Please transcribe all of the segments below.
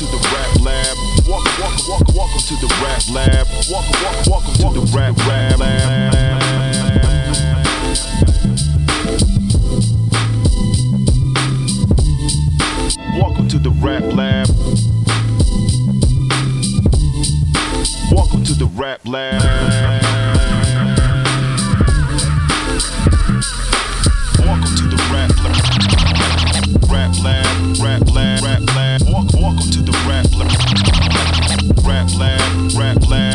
to the rap lab. Walk, walk, walk, welcome to the rap lab. Walk, walk, welcome to the rap rap lab. Welcome to the rap lab. Welcome to the rap lab. Welcome, to the. Rap lab, rap lab, rap lab.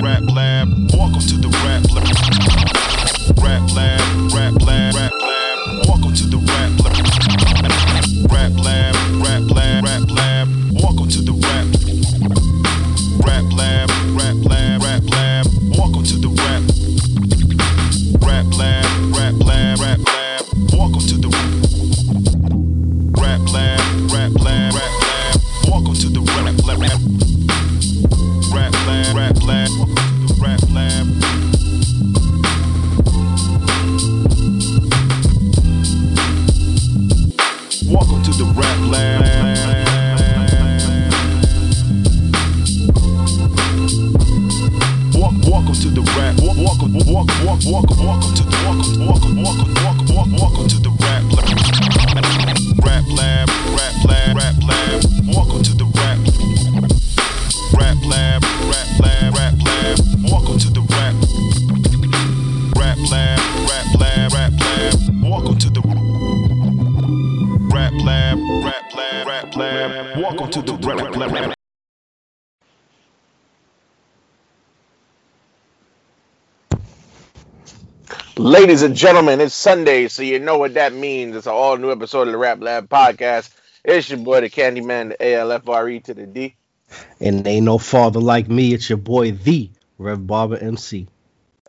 Welcome to the rap lab. Ladies and gentlemen, it's Sunday, so you know what that means. It's an all new episode of the Rap Lab podcast. It's your boy, the Candyman, the ALFRE to the D. And ain't no father like me. It's your boy, the Rev Barber MC.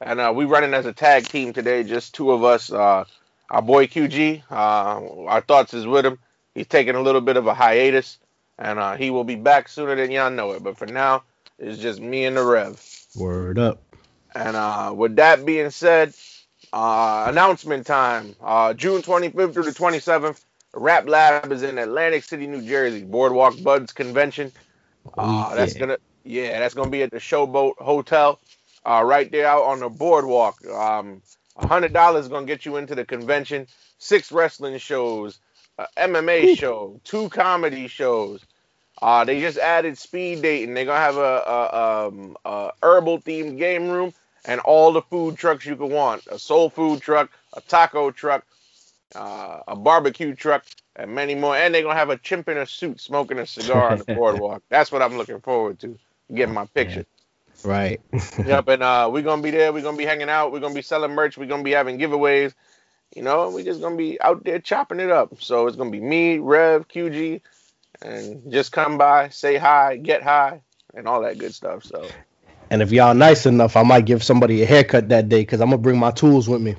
And uh, we running as a tag team today, just two of us. Uh, our boy QG, uh, our thoughts is with him. He's taking a little bit of a hiatus, and uh, he will be back sooner than y'all know it. But for now, it's just me and the Rev. Word up. And uh, with that being said, uh, announcement time. Uh, June 25th through the 27th, Rap Lab is in Atlantic City, New Jersey. Boardwalk Buds Convention. Uh, that's Yeah. gonna, yeah, that's gonna be at the Showboat Hotel, uh, right there out on the boardwalk. Um, hundred dollars is gonna get you into the convention. Six wrestling shows, a MMA show, two comedy shows. Uh, they just added speed dating. They're gonna have a, a, um, a herbal themed game room and all the food trucks you could want. A soul food truck, a taco truck, uh, a barbecue truck, and many more. And they're gonna have a chimp in a suit smoking a cigar on the boardwalk. That's what I'm looking forward to. Getting my picture. Right. yep, and uh, we're gonna be there. We're gonna be hanging out. We're gonna be selling merch. We're gonna be having giveaways. You know, we're just gonna be out there chopping it up. So it's gonna be me, Rev, QG, and just come by, say hi, get high, and all that good stuff. So And if y'all nice enough, I might give somebody a haircut that day because I'm gonna bring my tools with me.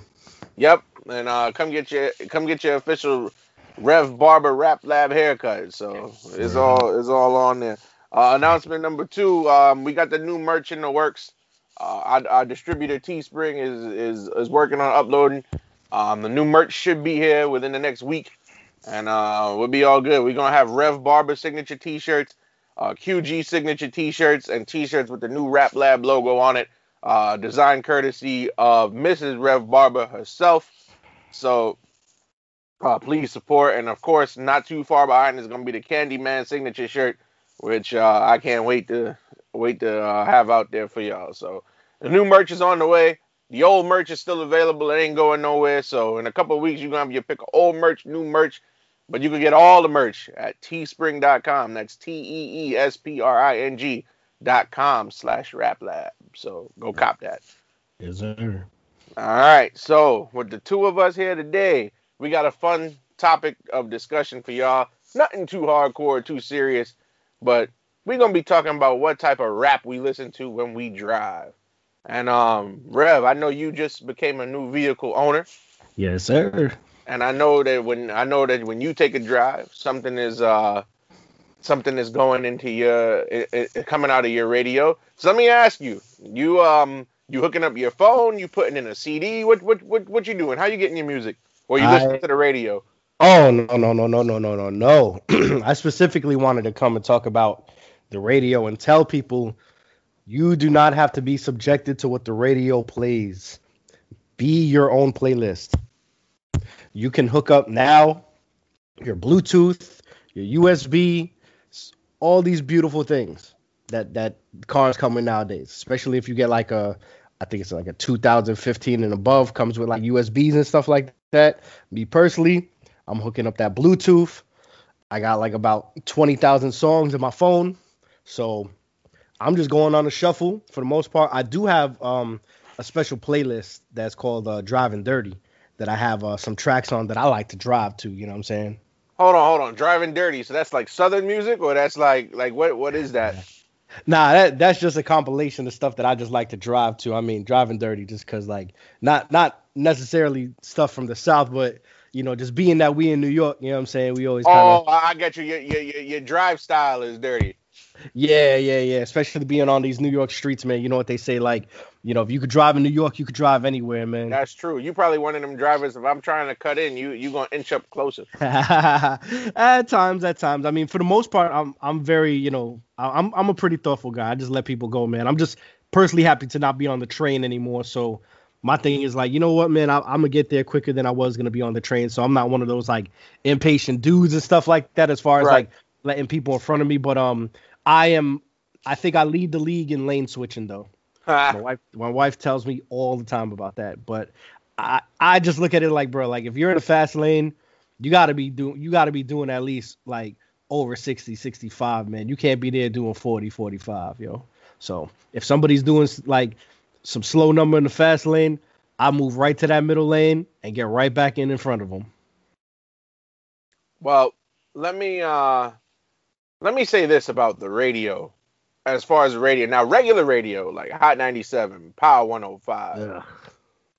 Yep, and uh, come get your come get your official Rev Barber Rap Lab haircut. So it's all it's all on there. Uh, announcement number two: um, we got the new merch in the works. Uh, our, our distributor Teespring is is is working on uploading. Um, the new merch should be here within the next week, and uh, we'll be all good. We're gonna have Rev Barber signature T-shirts, uh, QG signature T-shirts, and T-shirts with the new Rap Lab logo on it. Uh, designed courtesy of Mrs. Rev Barber herself. So uh, please support, and of course, not too far behind is gonna be the Candyman signature shirt, which uh, I can't wait to wait to uh, have out there for y'all. So the new merch is on the way. The old merch is still available. It ain't going nowhere. So in a couple of weeks, you're gonna have your pick of old merch, new merch, but you can get all the merch at teespring.com. That's T E E S P R I N G dot com slash rap lab. So go cop that. Yes, sir. All right. So with the two of us here today, we got a fun topic of discussion for y'all. Nothing too hardcore, too serious, but we're gonna be talking about what type of rap we listen to when we drive. And um, Rev, I know you just became a new vehicle owner, Yes, sir. and I know that when I know that when you take a drive, something is uh something is going into your it, it, coming out of your radio. So let me ask you, you um you hooking up your phone, you putting in a CD, what what what what you doing? How you getting your music? Or you listening I- to the radio? Oh no no no no no no no no. I specifically wanted to come and talk about the radio and tell people You do not have to be subjected to what the radio plays. Be your own playlist. You can hook up now your Bluetooth, your USB, all these beautiful things that that cars come with nowadays. Especially if you get like a, I think it's like a 2015 and above, comes with like USBs and stuff like that. Me personally, I'm hooking up that Bluetooth. I got like about 20,000 songs in my phone, so I'm just going on a shuffle for the most part. I do have um a special playlist that's called uh, Driving Dirty that I have uh, some tracks on that I like to drive to. You know what I'm saying? Hold on, hold on. Driving dirty. So that's like southern music, or that's like like what what is that? Nah, that that's just a compilation of stuff that I just like to drive to. I mean, driving dirty, just cause like not not necessarily stuff from the south, but you know, just being that we in New York, you know what I'm saying? We always kind Oh, of I I get you. Your your your drive style is dirty. Yeah, yeah, yeah. Especially being on these New York streets, man. You know what they say, like, you know, if you could drive in New York, you could drive anywhere, man. That's true. You probably one of them drivers. If I'm trying to cut in, you you gonna inch up closer. at times, at times. I mean, for the most part, I'm I'm very, you know, I'm I'm a pretty thoughtful guy. I just let people go, man. I'm just personally happy to not be on the train anymore. So my thing is like, you know what, man, I, I'm gonna get there quicker than I was gonna be on the train. So I'm not one of those like impatient dudes and stuff like that. As far as Right. like letting people in front of me, but um, I am. I think I lead the league in lane switching though. My wife, my wife tells me all the time about that. But I, I just look at it like, bro, like if you're in a fast lane, you gotta be doing, you gotta be doing at least like over 60, 65, man. You can't be there doing 40, 45, yo. So if somebody's doing like some slow number in the fast lane, I move right to that middle lane and get right back in in front of them. Well, let me uh let me say this about the radio. As far as radio, now regular radio like Hot 97, Power 105.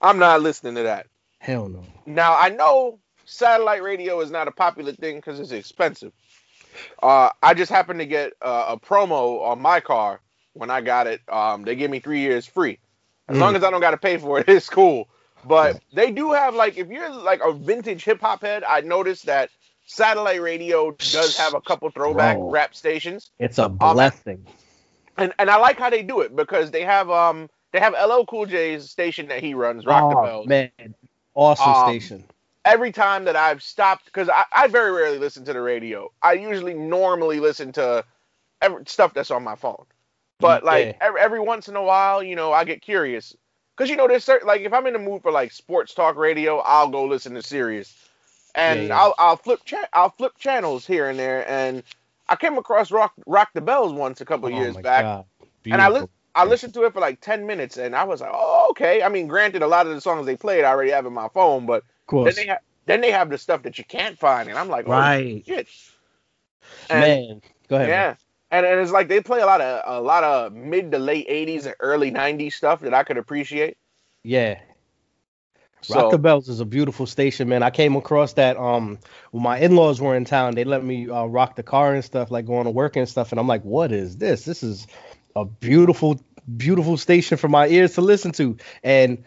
I'm not listening to that. Hell no. Now I know satellite radio is not a popular thing because it's expensive. Uh, I just happened to get uh, a promo on my car when I got it. Um, they gave me three years free. As Mm. long as I don't got to pay for it, it's cool. But they do have like if you're like a vintage hip hop head, I noticed that satellite radio does have a couple throwback Bro. rap stations, It's a blessing. and and I like how they do it because they have um they have LL Cool J's station that he runs, Rock the Oh, Bells man. Awesome Um, station. every time that I've stopped, because I, I very rarely listen to the radio. I usually normally listen to every, stuff that's on my phone. But like Yeah. every, every once in a while, you know, I get curious. Because, you know, there's certain, like, if I'm in the mood for like sports talk radio, I'll go listen to Sirius. And Yeah, yeah. I'll, I'll flip cha- I'll flip channels here and there. And I came across Rock, Rock the Bells once a couple Oh years back. And I, li- I listened to it for like 10 minutes and I was like, oh, okay. I mean, granted, a lot of the songs they played I already have in my phone, but then they have then they have the stuff that you can't find, and I'm like, oh, Right. shit. And, Man. Go ahead. man. yeah, and, and it's like they play a lot of a lot of mid to late '80s and early '90s stuff that I could appreciate. Yeah. So Rock the Bells is a beautiful station, man. I came across that um when my in-laws were in town. They let me uh, rock the car and stuff, like going to work and stuff. And I'm like, what is this? This is a beautiful, beautiful station for my ears to listen to. And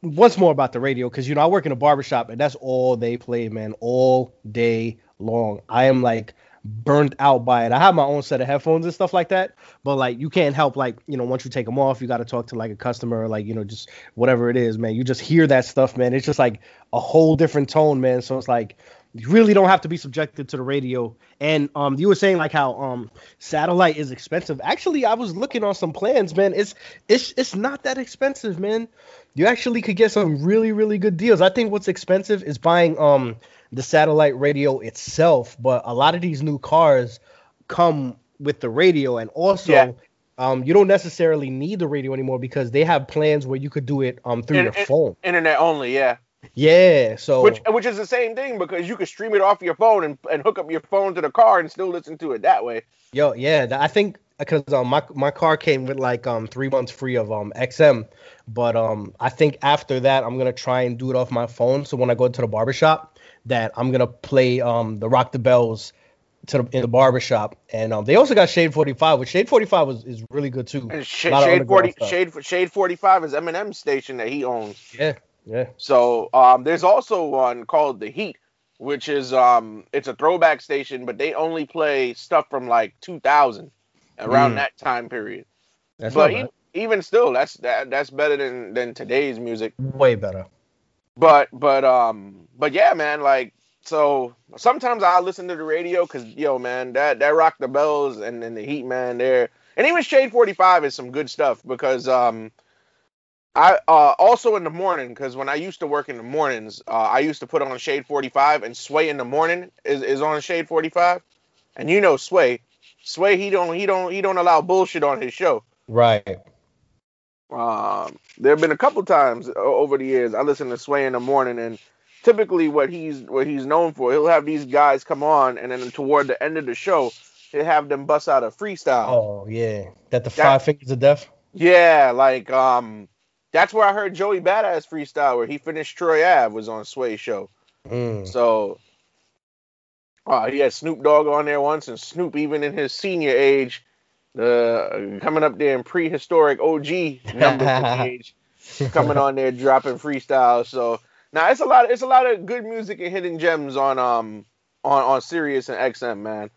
what's more about the radio? Because you know I work in a barbershop and that's all they play, man, all day long. I am like burnt out by it. I have my own set of headphones and stuff like that, but like you can't help like you know once you take them off, you got to talk to like a customer, like you know just whatever it is, man. You just hear that stuff, man. It's just like a whole different tone, man. So it's like you really don't have to be subjected to the radio. And um, you were saying like how um satellite is expensive. Actually, I was looking on some plans, man. It's it's it's not that expensive, man. You actually could get some really really good deals. I think what's expensive is buying um the satellite radio itself, but a lot of these new cars come with the radio and also Yeah. um you don't necessarily need the radio anymore because they have plans where you could do it um through And- your and- phone. internet only, yeah. Yeah, so Which which is the same thing because you could stream it off your phone and, and hook up your phone to the car and still listen to it that way. Yo, yeah, I think because um, my my car came with like um three months free of um XM, but um I think after that I'm gonna try and do it off my phone. So when I go to the barbershop, that I'm gonna play um the Rock the Bells to the, in the barbershop, and um they also got Shade 45, which Shade 45 was is really good too. Sh- A lot of Shade forty stuff. Shade Shade forty five is Eminem's station that he owns. Yeah, yeah. So um, there's also one called The Heat, which is um, it's a throwback station, but they only play stuff from like 2000, around Mm. that time period. That's but e- even still, that's that that's better than than today's music. way better. But but um but yeah, man, like so sometimes I listen to the radio because yo man that that rock the bells and and the heat man there and even Shade Forty Five is some good stuff because um I uh also in the morning because when I used to work in the mornings uh, I used to put on Shade Forty Five and Sway in the morning is is on Shade Forty Five and you know Sway Sway he don't he don't he don't allow bullshit on his show. Right. Um, there have been a couple times over the years I listen to Sway in the morning, and typically what he's what he's known for, he'll have these guys come on, and then toward the end of the show, he'll have them bust out a freestyle. Oh yeah. That the That- five fingers of death. Yeah, like um, that's where I heard Joey Badass freestyle, where he finished Troy Ave was on Sway's show. Mm. So, uh, he had Snoop Dogg on there once, and Snoop, even in his senior age, the coming up there in prehistoric OG numbers of coming on there dropping freestyles. So now it's a lot. It's a lot of good music and hidden gems on um on on Sirius and XM, man.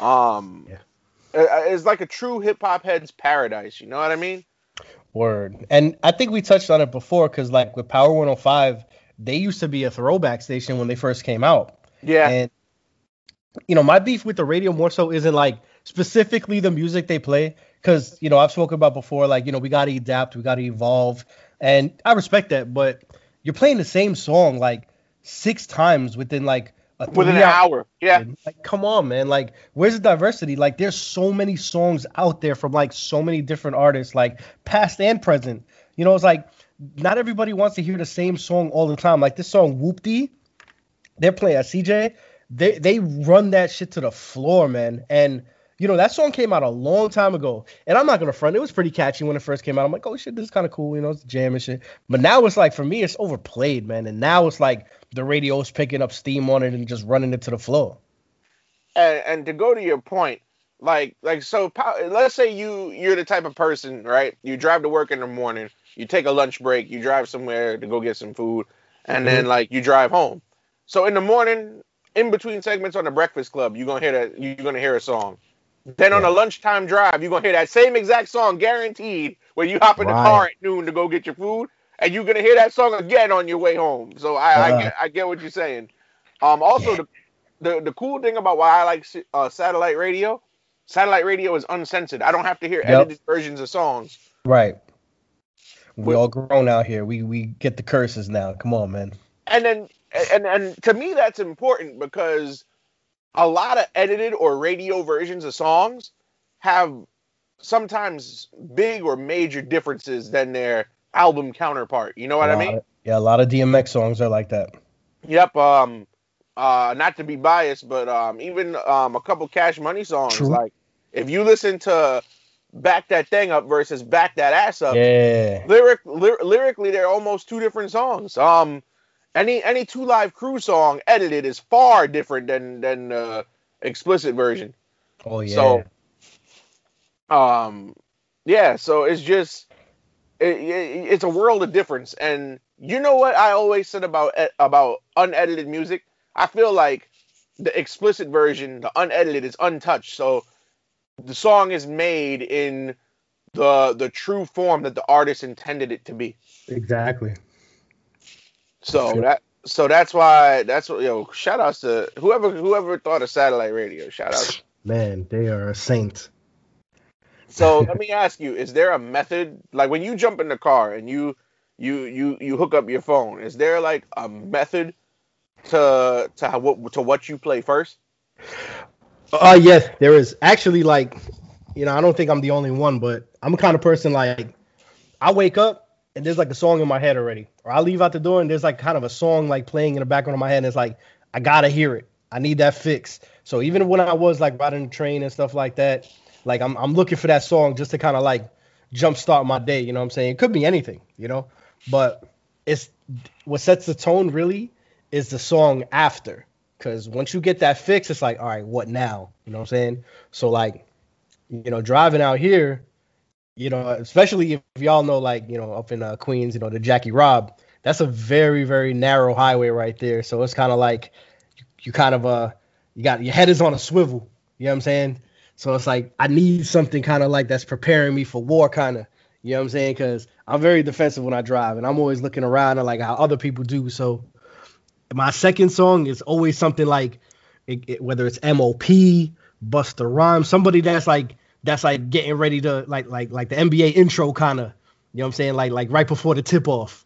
Um, Yeah. uh, it's like a true hip hop head's paradise. You know what I mean? Word. And I think we touched on it before because like with Power 105, they used to be a throwback station when they first came out. Yeah. And you know, my beef with the radio more so isn't like specifically the music they play, because you know I've spoken about before, like you know we got to adapt, we got to evolve, and I respect that. But you're playing the same song like six times within like a Within an three-hour hour. Yeah. Like, come on, man. Like, where's the diversity? Like, there's so many songs out there from like so many different artists, like past and present. You know, it's like not everybody wants to hear the same song all the time. Like this song Whoopty, they're playing at CJ. They they run that shit to the floor, man. And you know that song came out a long time ago, and I'm not gonna front. It was pretty catchy when it first came out. I'm like, oh shit, this is kind of cool, you know, it's jam and shit. But now it's like for me, it's overplayed, man. And now it's like the radio's picking up steam on it and just running it to the floor. and, and to go to your point, like like so, let's say you you're the type of person, right? You drive to work in the morning, you take a lunch break, you drive somewhere to go get some food, and then mm-hmm. like you drive home. So in the morning, in between segments on the Breakfast Club, you're gonna hear that you're gonna hear a song. Then on a lunchtime drive, you're gonna hear that same exact song, guaranteed. Where you hop in the car at noon to go get your food, and you're gonna hear that song again on your way home. So I, I Uh. get I get what you're saying. Um, also the the the cool thing about why I like uh, satellite radio, satellite radio is uncensored. I don't have to hear Yep. edited versions of songs. Right. We all grown out here. We we get the curses now. Come on, man. And then and and to me that's important because a lot of edited or radio versions of songs have sometimes big or major differences than their album counterpart. You know what I mean? of- yeah, a lot of DMX songs are like that. Yep. Um. Uh. Not to be biased, but um. Even um. A couple Cash Money songs. True. Like if you listen to "Back That Thing Up" versus "Back That Ass Up," Yeah. lyric ly- lyrically they're almost two different songs. Um. Any any two live crew song edited is far different than than uh, explicit version. Oh yeah. So, um, yeah. So it's just it, it, it's a world of difference. And you know what I always said about about unedited music? I feel like the explicit version, the unedited, is untouched. So the song is made in the the true form that the artist intended it to be. exactly. So Sure. that so that's why that's what yo shout outs to whoever whoever thought of satellite radio. Shout out. Man, they are a saint. So let me ask you: Is there a method, like when you jump in the car and you you you you hook up your phone? Is there like a method to to how, what to what you play first? Uh yes, there is actually like, you know, I don't think I'm the only one, but I'm the kind of person like I wake up and there's like a song in my head already. Or I leave out the door and there's like kind of a song like playing in the background of my head and it's like I gotta hear it. I need that fix. So even when I was like riding the train and stuff like that, like I'm I'm looking for that song just to kind of like jumpstart my day, you know what I'm saying? It could be anything, you know? But it's what sets the tone really is the song after. Cause once you get that fix, it's like, all right, what now? You know what I'm saying? So like, you know, driving out here, you know, especially if y'all know, like, you know, up in uh, Queens, you know, the Jackie Rob, that's a very, very narrow highway right there. So it's kind of like you, you kind of uh you got your head is on a swivel. You know what I'm saying? So it's like I need something kind of like that's preparing me for war, kind of. You know what I'm saying? Because I'm very defensive when I drive, and I'm always looking around and like how other people do. So my second song is always something like it, it- whether it's MOP, Busta Rhymes, somebody that's like that's like getting ready to like like like the NBA intro kind of. You know what I'm saying? Like like right before the tip off.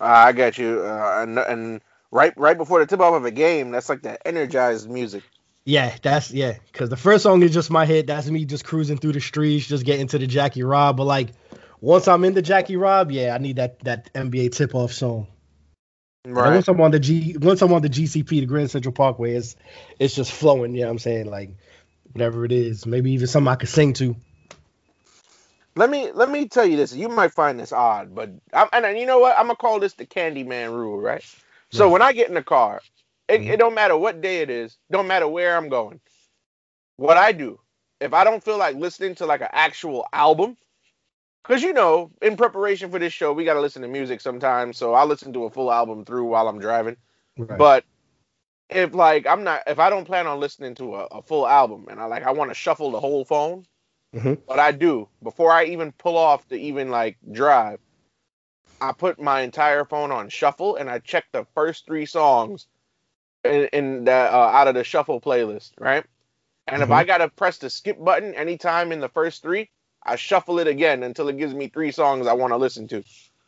Uh, I got you. Uh, and, and right right before the tip off of a game, that's like that energized music. Yeah, that's yeah. Cause the first song is just my hit. That's me just cruising through the streets, just getting to the Jackie Rob. But like once I'm in the Jackie Rob, yeah, I need that that NBA tip off song. And Right. Once I'm on the G, once I'm on the GCP, the Grand Central Parkway, it's it's just flowing. You know what I'm saying? Like whatever it is, maybe even something I could sing to. Let me let me tell you this. You might find this odd, but I'm, and you know what? I'm gonna call this the Candyman rule, right? So Right. when I get in the car, it, Mhm. it don't matter what day it is, don't matter where I'm going. What I do, if I don't feel like listening to like an actual album, because you know, in preparation for this show, we gotta listen to music sometimes. So I listen to a full album through while I'm driving. Right. But if like I'm not, if I don't plan on listening to a, a full album, and I like I want to shuffle the whole phone, Mhm. what I do before I even pull off to even like drive, I put my entire phone on shuffle and I check the first three songs in, in the uh, out of the shuffle playlist, right? And if Mhm. I gotta press the skip button anytime in the first three, I shuffle it again until it gives me three songs I want to listen to.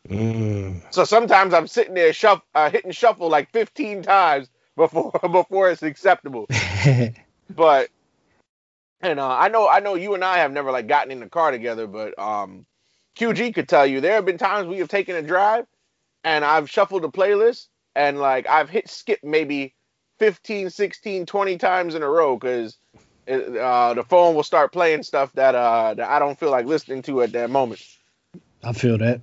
Mm. So sometimes I'm sitting there shuff, uh, hitting shuffle like 15 times before before it's acceptable. But and uh, I know I know you and I have never like gotten in the car together, but um, QG could tell you there have been times we have taken a drive and I've shuffled a playlist and like I've hit skip maybe 15, 16, 20 times in a row because uh, the phone will start playing stuff that uh that I don't feel like listening to at that moment. I feel that.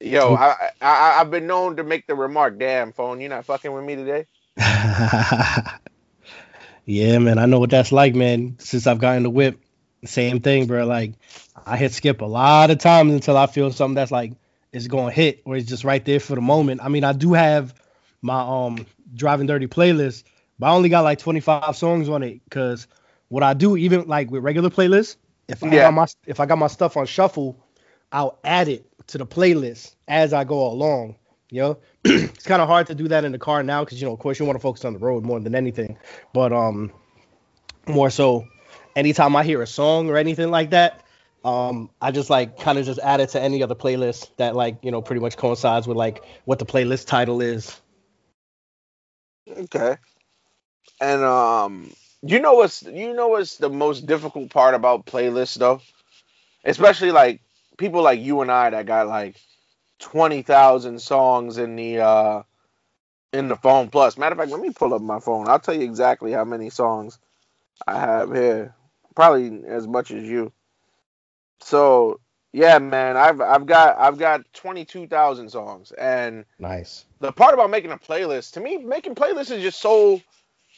Yo, I, I I've been known to make the remark, "Damn phone, you're not fucking with me today." yeah, man, I know what that's like, man. Since I've gotten the whip, same thing, bro. Like I hit skip a lot of times until I feel something that's like it's gonna hit or it's just right there for the moment. I mean, I do have my um driving dirty playlist, but I only got like 25 songs on it because what I do, even like with regular playlists, if I Yeah. got my if I got my stuff on shuffle, I'll add it to the playlist as I go along. You know, it's kind of hard to do that in the car now because you know, of course, you want to focus on the road more than anything. But um, more so, anytime I hear a song or anything like that, um, I just like kind of just add it to any other playlist that like you know pretty much coincides with like what the playlist title is. Okay. And um, you know what's you know what's the most difficult part about playlists though, especially like people like you and I that got like twenty thousand songs in the uh in the phone plus. Matter of fact, let me pull up my phone. I'll tell you exactly how many songs I have here. Probably as much as you. So yeah, man, I've I've got I've got twenty two thousand songs and Nice. the part about making a playlist to me making playlists is just so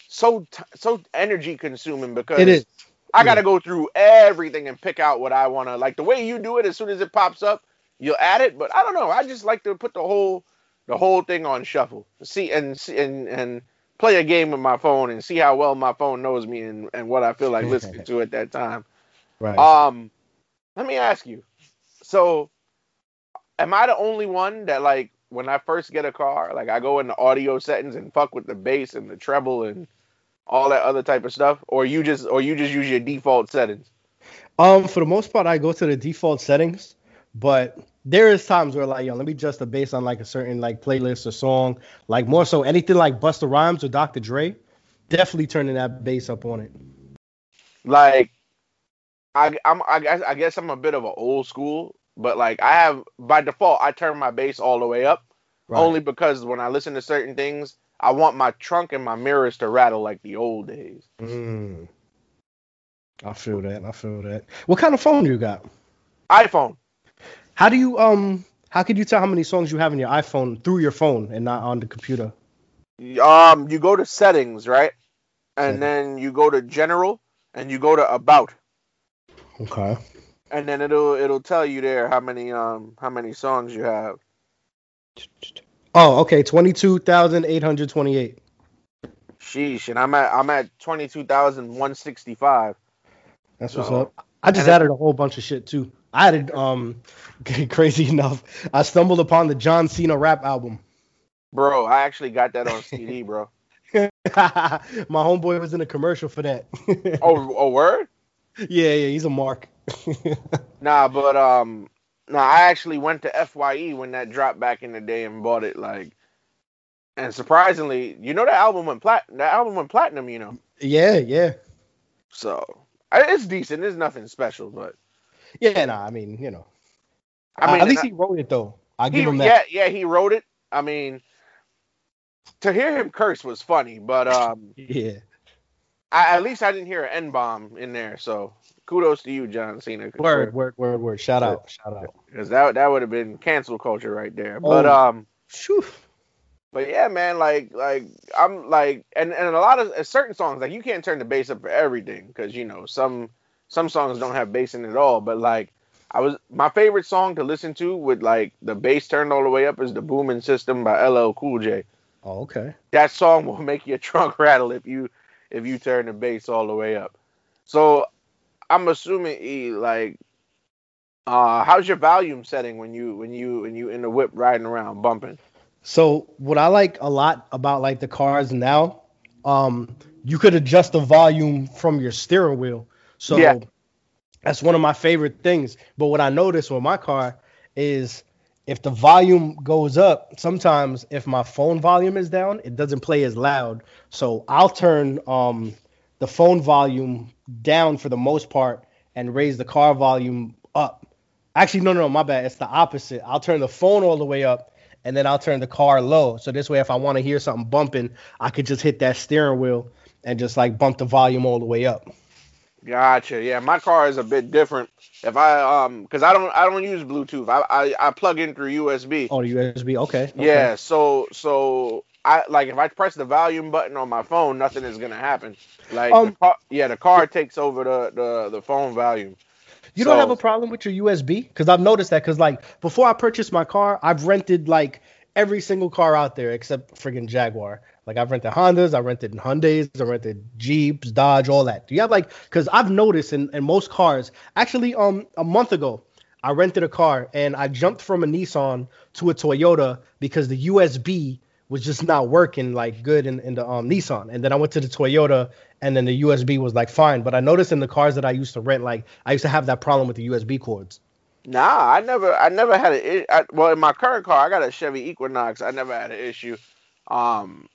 so so energy consuming because It is. i gotta go through everything and pick out what i want to like the way you do it as soon as it pops up you'll add it but i don't know i just like to put the whole the whole thing on shuffle see and see and and play a game with my phone and see how well my phone knows me and, and what i feel like listening to at that time Right. um, let me ask you. So, am I the only one that like when I first get a car, like I go in the audio settings and fuck with the bass and the treble and all that other type of stuff, or you just or you just use your default settings? Um, for the most part, I go to the default settings, but there is times where like, yo, let me adjust the bass on like a certain like playlist or song, like more so anything like Busta Rhymes or Dr. Dre, definitely turning that bass up on it. Like, I I'm I guess I guess I'm a bit of an old school, but like I have by default I turn my bass all the way up Right. only because when I listen to certain things, I want my trunk and my mirrors to rattle like the old days. Mm. I feel that. I feel that. What kind of phone do you got? iPhone. How do you um? How could you tell how many songs you have in your iPhone through your phone and not on the computer? Um, you go to settings, right? And Settings. then you go to general and you go to about. Okay. And then it'll it'll tell you there how many um how many songs you have. Oh, okay. Twenty-two thousand eight hundred twenty-eight. Sheesh, and I'm at I'm at twenty two thousand one sixty five. That's what's So- up. I just and it- added a whole bunch of shit too. I had um crazy enough. I stumbled upon the John Cena rap album. Bro, I actually got that on CD, bro. My homeboy was in a commercial for that. Oh, oh, word? yeah, yeah, he's a mark. Nah, but um, nah, I actually went to Fye when that dropped back in the day and bought it. Like, and surprisingly, you know that album went plat, that album went platinum. You know, yeah, yeah. so it's decent. It's nothing special, but Yeah, nah, I mean, you know. I mean, at least and he wrote it though. I I- give him that. yeah, yeah, he wrote it. I mean, to hear him curse was funny, but um, Yeah. I, at least I didn't hear an N bomb in there. So kudos to you, John Cena. Word, word, word, word. Shout out, shout out. because that that would have been cancel culture right there. But Oh. um. Phew. But yeah, man, like like I'm like and and a lot of uh, certain songs like you can't turn the bass up for everything because you know some some songs don't have bass in it at all. But like I was my favorite song to listen to with like the bass turned all the way up is the Booming System by LL Cool J. Oh, okay. That song will make your trunk rattle if you if you turn the bass all the way up. So I'm assuming E like uh how's your volume setting when you when you when you in the whip riding around bumping? So what I like a lot about like the cars now, um, you could adjust the volume from your steering wheel. So Yeah. that's one of my favorite things. But what I notice with my car is if the volume goes up, sometimes if my phone volume is down, it doesn't play as loud. So I'll turn um the phone volume down for the most part and raise the car volume up. Actually, no, no, no, my bad. It's the opposite. I'll turn the phone all the way up and then I'll turn the car low. So this way, if I want to hear something bumping, I could just hit that steering wheel and just like bump the volume all the way up. Gotcha. Yeah, my car is a bit different. If I um, cause I don't I don't use Bluetooth. I I, I plug in through USB. Oh, the USB. Okay. okay. Yeah. So so I like if I press the volume button on my phone, nothing is gonna happen. Like the Um, car, yeah, the car takes over the the the phone volume. You don't have a problem with your USB? Because I've noticed that. Because like before I purchased my car, I've rented like every single car out there except friggin' Jaguar. Like I've rented Hondas, I rented Hyundai's, I rented Jeeps, Dodge, all that. Do you have like? Because I've noticed in, in most cars. Actually, um, a month ago, I rented a car and I jumped from a Nissan to a Toyota because the USB was just not working like good in, in the um, Nissan. And then I went to the Toyota and then the USB was like fine. But I noticed in the cars that I used to rent, like I used to have that problem with the USB cords. Nah, I never I never had a I, well in my current car I got a Chevy Equinox. I never had an issue. Um,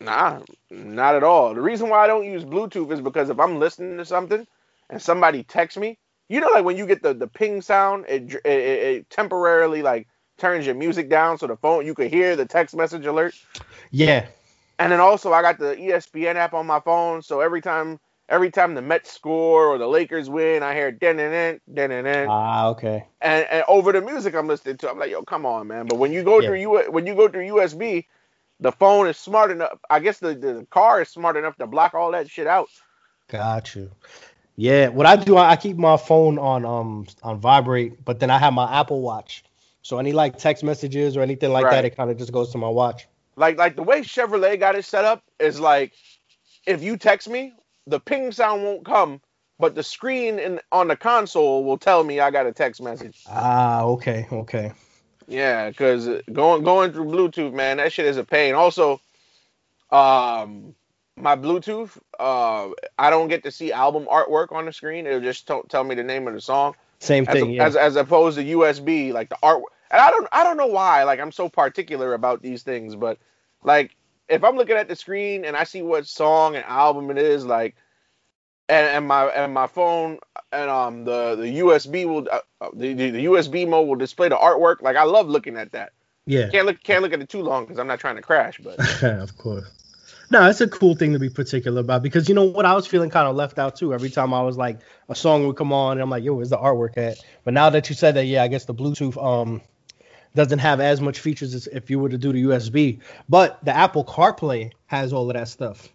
nah, not at all. The reason why I don't use Bluetooth is because if I'm listening to something and somebody texts me, you know, like when you get the the ping sound, it it, it, temporarily like turns your music down so the phone you could hear the text message alert. Yeah. And then also I got the ESPN app on my phone, so every time every time the Mets score or the Lakers win, I hear den den den den Ah, okay. and, and over the music I'm listening to, I'm like, yo, come on, man. But when you go Yeah. through U when you go through USB, the phone is smart enough. I guess the, the car is smart enough to block all that shit out. Got you. Yeah, what I do, I I keep my phone on um on vibrate, but then I have my Apple Watch. So any like text messages or anything like Right. that, it kind of just goes to my watch. Like like the way Chevrolet got it set up is like, if you text me, the ping sound won't come, but the screen in on the console will tell me I got a text message. Ah, okay, okay. Yeah, because going going through Bluetooth, man, that shit is a pain. Also, um, my Bluetooth, uh, I don't get to see album artwork on the screen. It'll just t- tell me the name of the song, Same as, thing. yeah. as as opposed to USB, like the art. And I don't I don't know why. Like I'm so particular about these things, but like if I'm looking at the screen and I see what song and album it is, like. And, and my and my phone and um the the USB will uh, uh, the, the the USB mode will display the artwork. Like I love looking at that. yeah. Can't look can't look at it too long because I'm not trying to crash. But of course. No, it's a cool thing to be particular about because you know what I was feeling kind of left out too. Every time I was like a song would come on and I'm like, yo, where's the artwork at? But now that you said that, yeah, I guess the Bluetooth um doesn't have as much features as if you were to do the USB. But the Apple CarPlay has all of that stuff.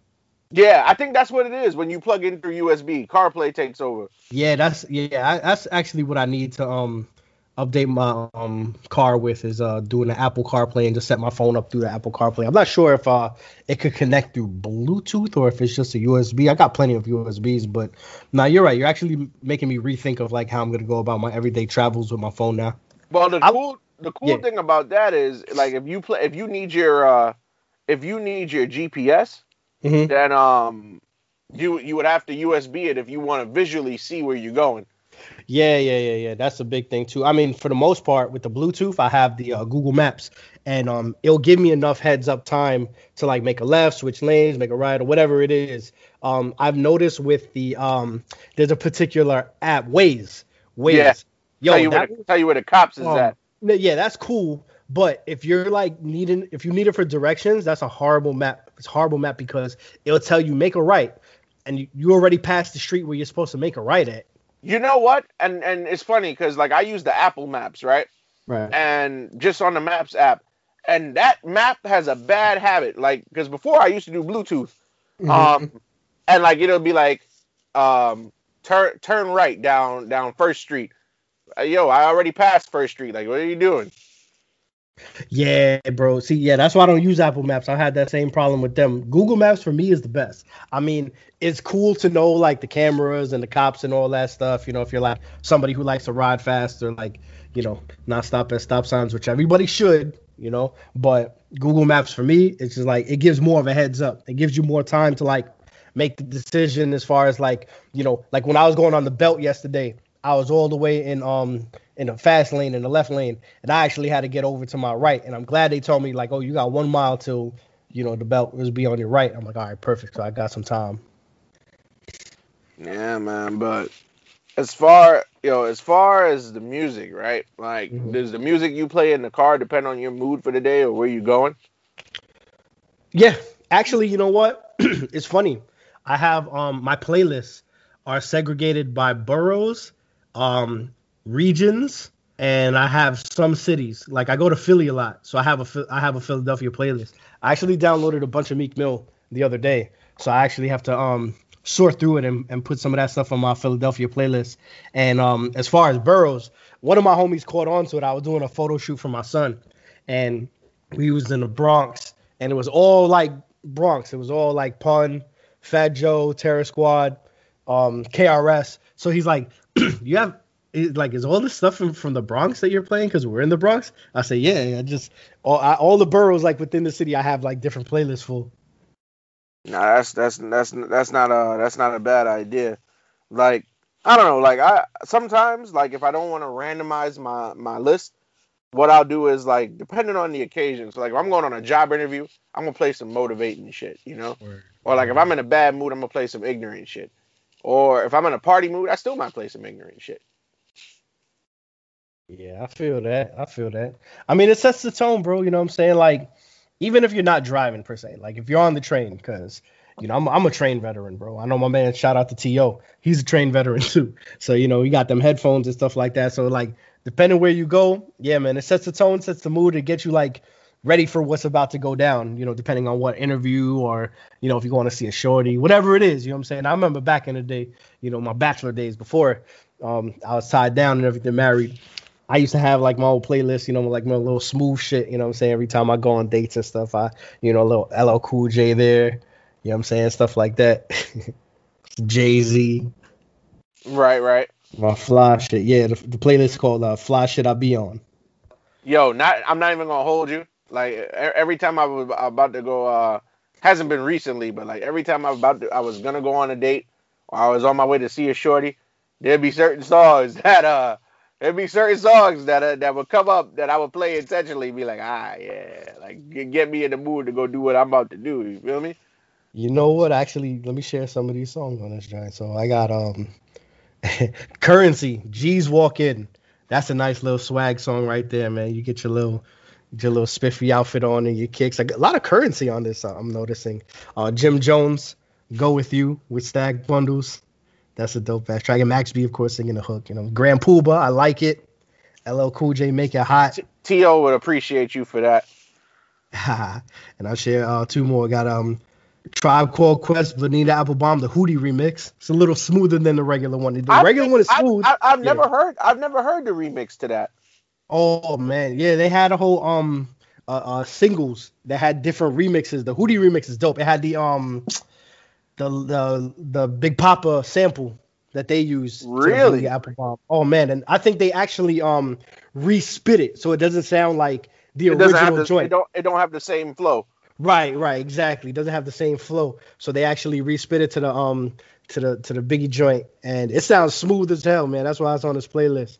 yeah, I think that's what it is. When you plug in through USB, CarPlay takes over. Yeah, that's yeah, I, that's actually what I need to um update my um car with is uh doing the Apple CarPlay and just set my phone up through the Apple CarPlay. I'm not sure if uh it could connect through Bluetooth or if it's just a USB. I got plenty of USBs, but now you're right. You're actually making me rethink of like how I'm gonna go about my everyday travels with my phone now. Well, the I- cool the cool yeah. thing about that is like if you play if you need your uh if you need your GPS, Mhm. then um you you would have to USB it if you want to visually see where you're going. Yeah, yeah, yeah, yeah. That's a big thing too. I mean, for the most part, with the Bluetooth, I have the uh, Google Maps, and um, it'll give me enough heads up time to like make a left, switch lanes, make a right, or whatever it is. Um, I've noticed with the um, there's a particular app, Waze. Waze. Yeah. Yo, tell you where the, tell you where the cops is um, at. N- yeah, that's cool. But if you're like needing, if you need it for directions, that's a horrible map. It's a horrible map because it'll tell you make a right, and you, you already passed the street where you're supposed to make a right at. You know what? And and it's funny because like I use the Apple Maps, right? Right. and just on the Maps app. And that map has a bad habit, like because before I used to do Bluetooth, Mm-hmm. um, and like it'll be like, um, turn turn right down down First Street. Uh, yo, I already passed First Street. Like, what are you doing? Yeah, bro. See, yeah, that's why I don't use Apple Maps. I had that same problem with them. Google Maps for me is the best. I mean, it's cool to know like the cameras and the cops and all that stuff. You know, if you're like somebody who likes to ride fast or like, you know, not stop at stop signs, which everybody should, you know. But Google Maps for me, it's just like it gives more of a heads up. It gives you more time to like make the decision as far as like, you know, like when I was going on the belt yesterday, I was all the way in um in the fast lane in the left lane, and I actually had to get over to my right. And I'm glad they told me like, oh, you got one mile till you know the belt was be on your right. I'm like, all right, perfect. So I got some time. Yeah, man. But as far you know, as far as the music, right? Like, Mhm. does the music you play in the car depend on your mood for the day or where you're going? Yeah, actually, you know what? it's funny. I have um my playlists are segregated by boroughs, um, regions, and I have some cities. Like I go to Philly a lot, so I have a I have a Philadelphia playlist. I actually downloaded a bunch of Meek Mill the other day, so I actually have to um sort through it and, and put some of that stuff on my Philadelphia playlist. And um as far as boroughs, one of my homies caught on to it. I was doing a photo shoot for my son, and we was in the Bronx, and it was all like Bronx. It was all like Pun, Fat Joe, Terror Squad, um, KRS. So he's like, you have like, is all this stuff from, from the Bronx that you're playing? Because we're in the Bronx. I say, yeah. I just all, I, all the boroughs like within the city, I have like different playlists for. Nah, that's that's that's that's not a that's not a bad idea. Like I don't know, like I sometimes like if I don't want to randomize my my list, what I'll do is like depending on the occasion. So like if I'm going on a job interview, I'm gonna play some motivating shit, you know. Or like if I'm in a bad mood, I'm gonna play some ignorant shit. Or if I'm in a party mood, I still might play some ignorant shit. Yeah, I feel that. I feel that. I mean, it sets the tone, bro. You know what I'm saying? Like, even if you're not driving per se, like if you're on the train, because you know I'm I'm a train veteran, bro. I know my man. Shout out to To. He's a train veteran too. So you know he got them headphones and stuff like that. So like, depending where you go, yeah, man, it sets the tone, sets the mood, it gets you like ready for what's about to go down. You know, depending on what interview or you know if you want to see a shorty, whatever it is. You know what I'm saying? I remember back in the day, you know, my bachelor days before um I was tied down and everything, married. I used to have like my old playlist, you know, like my little smooth shit, you know what I'm saying? Every time I go on dates and stuff, I, you know, a little LL Cool J there, you know what I'm saying? Stuff like that. Jay Z, Right, right. my fly shit. Yeah, the, the playlist called uh, Fly Shit I Be On. Yo, not I'm not even gonna hold you. Like every time I was about to go, uh, hasn't been recently, but like every time I was about to, I was gonna go on a date or I was on my way to see a shorty, there'd be certain songs that uh, there'd be certain songs that uh, that would come up that I would play intentionally, be like, ah, yeah, like get, get me in the mood to go do what I'm about to do. You feel me? You know what? Actually, let me share some of these songs on this joint. So I got um Currency, G's Walk In. That's a nice little swag song right there, man. You get your little your little spiffy outfit on and your kicks. Like a lot of currency on this, uh, I'm noticing. Uh Jim Jones, Go With You with Stack Bundles. That's a dope ass track. And Max B, of course, singing the hook. You know, Grand Puba, I like it. LL Cool J, Make It Hot. To would appreciate you for that. and I'll share uh, two more. Got um Tribe Called Quest, Bonita Applebum, the Hootie remix. It's a little smoother than the regular one. The I regular think- one is smooth. I, have Yeah. never heard. I've never heard the remix to that. Oh man, yeah, they had a whole um uh, uh singles that had different remixes. The Hootie remix is dope. It had the um the the the Big Poppa sample that they use. Really? Bonita Applebum. Oh man, and I think they actually um respit it so it doesn't sound like the It doesn't have original the, it joint. don't it don't have the same flow. Right, right, exactly. It Doesn't have the same flow. So they actually respit it to the um to the to the Biggie joint, and it sounds smooth as hell, man. That's why it's on this playlist.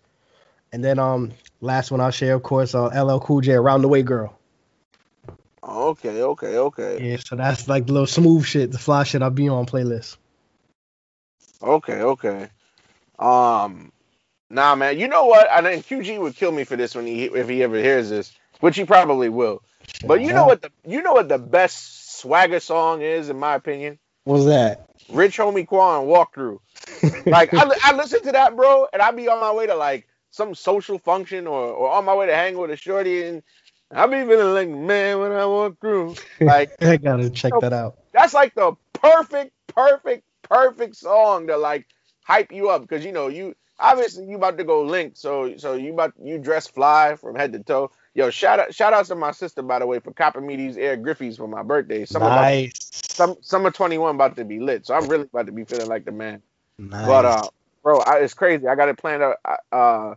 And then um last one I'll share, of course, uh, LL Cool J, "Around the Way Girl." Okay, okay, okay, Yeah, so that's like the little smooth shit, the fly shit I'll be on playlist. okay, okay. Um, nah, man. You know what? I think QG would kill me for this when he if he ever hears this, which he probably will. But you know what the you know what the best swagger song is, in my opinion. What's that? Rich Homie Quan Walkthrough. Like I, I listen to that, bro, and I be on my way to like some social function or, or on my way to hang with a shorty, and I be feeling like man when I walk through. Like I gotta check that out. that's like the perfect, perfect, perfect song to like hype you up because you know you obviously you about to go link, so so you about you dress fly from head to toe. Yo, shout out shout out to my sister by the way for copping me these Air Griffeys for my birthday. Summer about, nice. some summer 21 about to be lit, so I'm really about to be feeling like the man. nice. But uh, bro, I, it's crazy. I got it planned out. Uh,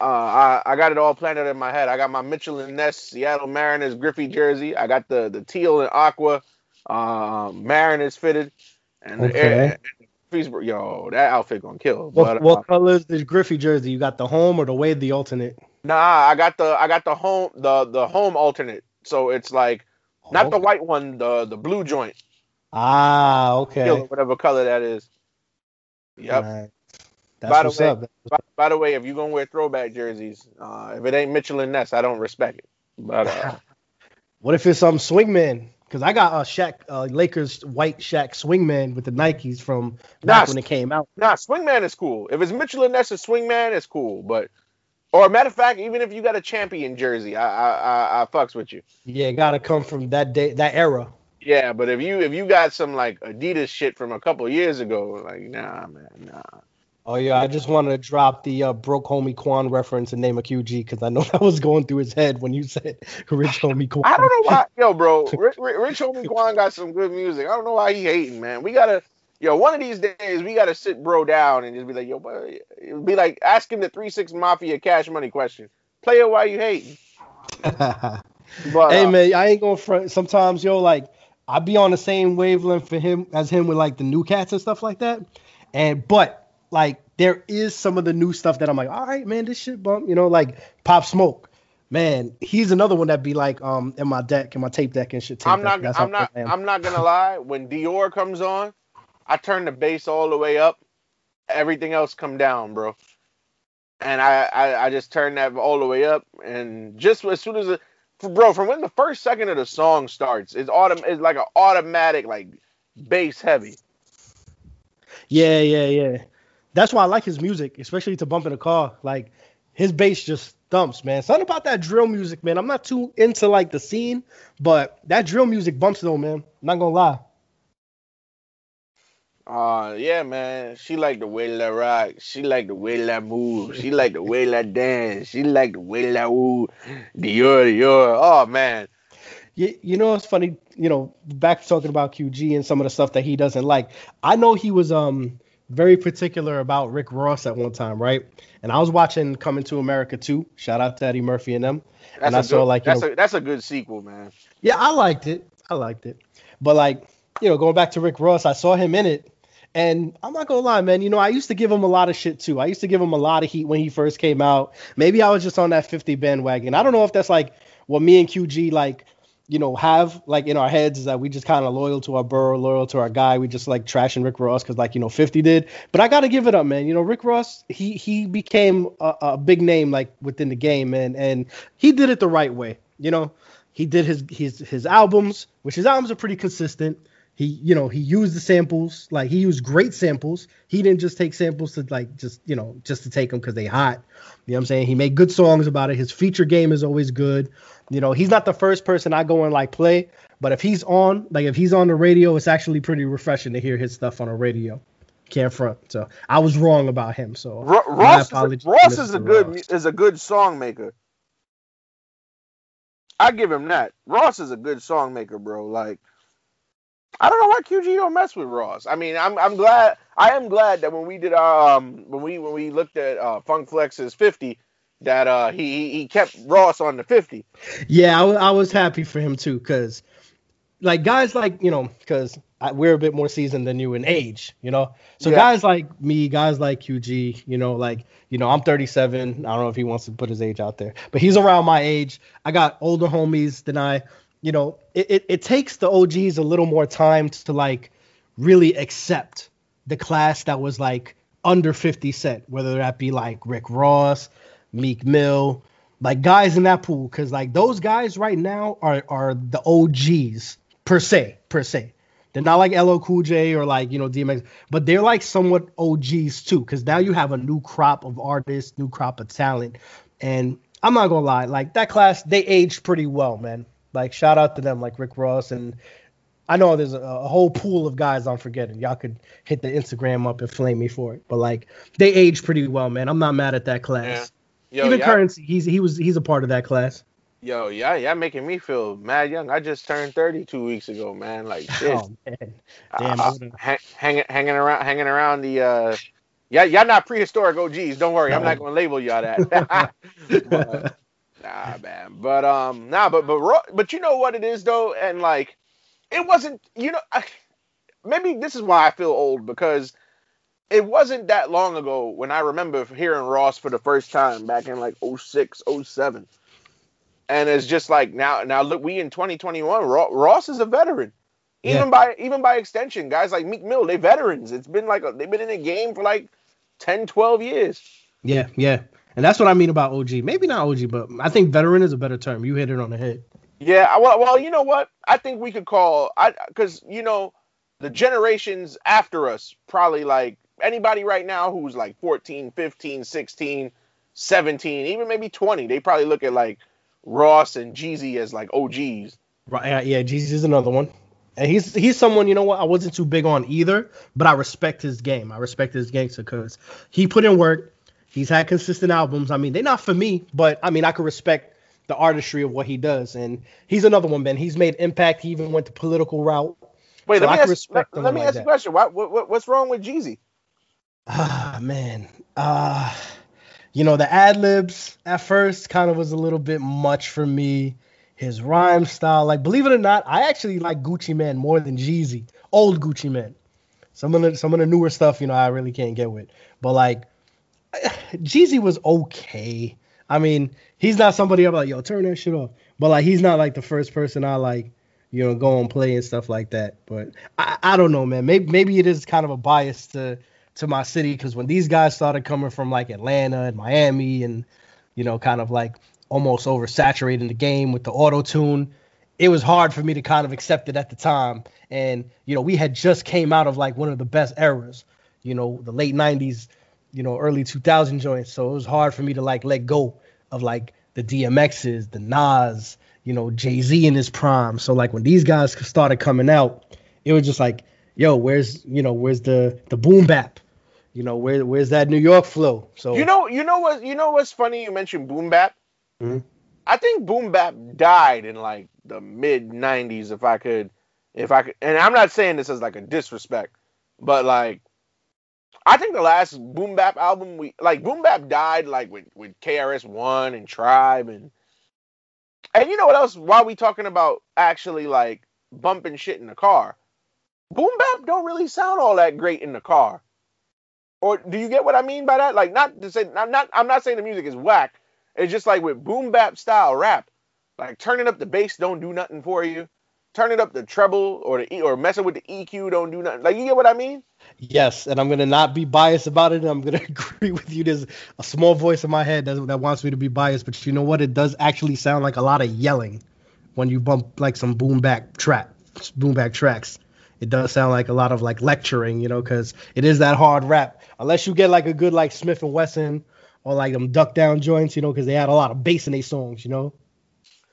uh, I, I got it all planned out in my head. I got my Mitchell and Ness Seattle Mariners Griffey jersey. I got the the teal and aqua uh, Mariners fitted, and the Okay. air, and yo, that outfit gonna kill. what, But uh, color is this Griffey jersey? You got the home or the way the alternate? nah, I got the I got the home the the home alternate. So it's like not the white one, the the blue joint, Ah, okay. whatever color that is. Yep. That's By the what's way- up. By, by the way, if you're gonna wear throwback jerseys, uh, if it ain't Mitchell and Ness, I don't respect it. But uh, What if it's some swingman? Because I got a Shaq uh, Lakers white Shaq swingman with the Nikes from back Nah, when it came out. nah, Swingman is cool. If it's Mitchell and Ness, a Swingman is cool. But or matter of fact, even if you got a champion jersey, I I I, I fucks with you. Yeah, it gotta come from that day, that era. Yeah, but if you if you got some like Adidas shit from a couple years ago, like nah, man, nah. Oh yeah, I just wanted to drop the uh, broke homie Quan reference and name a QG because I know that was going through his head when you said Rich homie Quan. I don't know why, yo, bro. Rich, Rich Homie Quan got some good music. I don't know why he hating, man. We gotta, yo, one of these days we gotta sit bro down and just be like, yo, it'd be like asking the three six mafia cash money question. Play it while you hating. But hey uh, man, I ain't gonna front. Sometimes yo, like I be on the same wavelength for him as him with like the new cats and stuff like that. And but like there is some of the new stuff that I'm like, all right, man, this shit bump. You know, like Pop Smoke. Man, he's another one that be like um in my deck, in my tape deck and shit. I'm not, I'm not. I'm not gonna lie. When Dior comes on, I turn the bass all the way up. Everything else come down, bro. And I, I, I just turn that all the way up, and just as soon as it, bro, from when the first second of the song starts, it's autom- it's like an automatic like bass heavy. Yeah, yeah, yeah. That's why I like his music, especially to bump in a car. Like his bass just thumps, man. Something about that drill music, man. I'm not too into like the scene, but that drill music bumps though, man. not gonna lie. Uh, yeah, man. She like the way that rock. She like the way that move. She like the way that dance. She like the way that woo. Dior, Dior. Oh man. You, you know it's funny, you know, back to talking about QG and some of the stuff that he doesn't like. I know he was um very particular about Rick Ross at one time, right? And I was watching Coming to America too. Shout out to Eddie Murphy and them. That's And I saw, good, like, that's know- a that's a good sequel, man. Yeah, I liked it. I liked it. But like, you know, going back to Rick Ross, I saw him in it. And I'm not gonna lie, man. You know, I used to give him a lot of shit too. I used to give him a lot of heat when he first came out. Maybe I was just on that 50 bandwagon. I don't know if that's like what me and QG like, you know, have like in our heads is that we just kind of loyal to our borough, loyal to our guy. We just like trashing Rick Ross because like you know 50 did. But I gotta give it up, man. You know, Rick Ross, he he became a, a big name like within the game, and and he did it the right way. You know, he did his his his albums, which his albums are pretty consistent. He, you know, he used the samples, like he used great samples. He didn't just take samples to like just, you know, just to take them because they hot. You know what I'm saying? He made good songs about it. His feature game is always good. You know, he's not the first person I go and like play, but if he's on, like if he's on the radio, it's actually pretty refreshing to hear his stuff on the radio. Can't front. So I was wrong about him. So my Ross, is a, Ross is a good Ross. is a good song maker. I give him that. Ross is a good song maker, bro. Like I don't know why QG don't mess with Ross. I mean, I'm I'm glad I am glad that when we did um when we when we looked at uh Funk Flex's 50 that uh he he- he kept Ross on the 50. Yeah, I, was happy for him too, cause like guys like you know, cause we're a bit more seasoned than you in age, you know. So Yeah. guys like me, guys like QG, you know, like you know, I'm 37. I don't know if he wants to put his age out there, but he's around my age. I got older homies than I. You know, it, it, it takes the OGs a little more time to like really accept the class that was like under 50 cent, whether that be like Rick Ross, Meek Mill, like guys in that pool, because like those guys right now are are the OGs per se, per se. They're not like LL Cool J or like you know DMX, but they're like somewhat OGs too, because now you have a new crop of artists, new crop of talent, and I'm not gonna lie, like that class they aged pretty well, man. Like shout out to them, like Rick Ross and I know there's a, a whole pool of guys I'm forgetting. Y'all could hit the Instagram up and flame me for it. But like they aged pretty well, man. I'm not mad at that class. Yo, Even currency, he's he was he's a part of that class. yo, yeah, yeah, making me feel mad young. I just turned thirty two weeks ago, man. Like shit. Oh man, damn. Uh, hang, hanging hanging around hanging around the uh yeah y'all not prehistoric OGs don't worry I'm not gonna label y'all that but, nah man but um nah but but but you know what it is though and like it wasn't you know I, maybe this is why I feel old because it wasn't that long ago when I remember hearing Ross for the first time back in like 06 07 and it's just like now now look we in 2021 Ross is a veteran Yeah. even by even by extension guys like Meek Mill they veterans it's been like a, they've been in the game for like 10 12 years yeah, yeah. And that's what I mean about OG. Maybe not OG, but I think veteran is a better term. You hit it on the head. yeah well, well you know what I think we could call I because you know the generations after us probably like anybody right now who's like 14 15 16 17 even maybe 20 they probably look at like Ross and Jeezy as like OGs Right? Yeah, yeah. Jeezy is another one. And he's he's someone you know what I wasn't too big on either, but I respect his game. I respect his gangster because he put in work. He's had consistent albums. I mean, they're not for me, but I mean, I could respect the artistry of what he does. And he's another one, man. He's made impact. He even went the political route. wait So let I me can ask, let, let me like ask you a question what what- what's wrong with Jeezy Ah, man. Uh, you know, the ad libs at first kind of was a little bit much for me. His rhyme style, like, believe it or not, I actually like Gucci Mane more than Jeezy. Old Gucci Mane. Some of the some of the newer stuff, you know, I really can't get with. But like, Jeezy was okay. I mean, he's not somebody I'm like, yo, turn that shit off. But like, he's not like the first person I like, you know, go and play and stuff like that. But I, I don't know, man. Maybe maybe it is kind of a bias to to my city because when these guys started coming from like Atlanta and Miami and you know, kind of like almost oversaturating the game with the auto tune, it was hard for me to kind of accept it at the time. And you know, we had just came out of like one of the best eras, you know, the late '90s, you know, early 2000 joints. So it was hard for me to like let go of like the DMXs, the Nas, you know, Jay Z in his prime. So like when these guys started coming out, it was just like, yo, where's you know, where's the the boom bap? You know, where where's that New York flow? So You know, you know what? You know what's funny? You mentioned boom bap. Mhm. I think boom bap died in like the mid '90s. If I could, if I could, and I'm not saying this as like a disrespect, but like, I think the last boom bap album we like boom bap died like with with KRS One and Tribe and and you know what else? While we talking about actually like bumping shit in the car, boom bap don't really sound all that great in the car. Or do you get what I mean by that? Like, not to say, I'm not, I'm not saying the music is whack. It's just like with boom bap style rap, like turning up the bass don't do nothing for you. Turning up the treble or the E or messing with the EQ don't do nothing. Like, you get what I mean? Yes, and I'm gonna not be biased about it. I'm gonna agree with you. There's a small voice in my head that, that wants me to be biased, but you know what? It does actually sound like a lot of yelling when you bump like some boom bap trap, boom bap tracks. It does sound like a lot of like lecturing, you know, because it is that hard rap. Unless you get like a good like Smif-N-Wessun or like them duck down joints, you know, because they had a lot of bass in their songs, you know.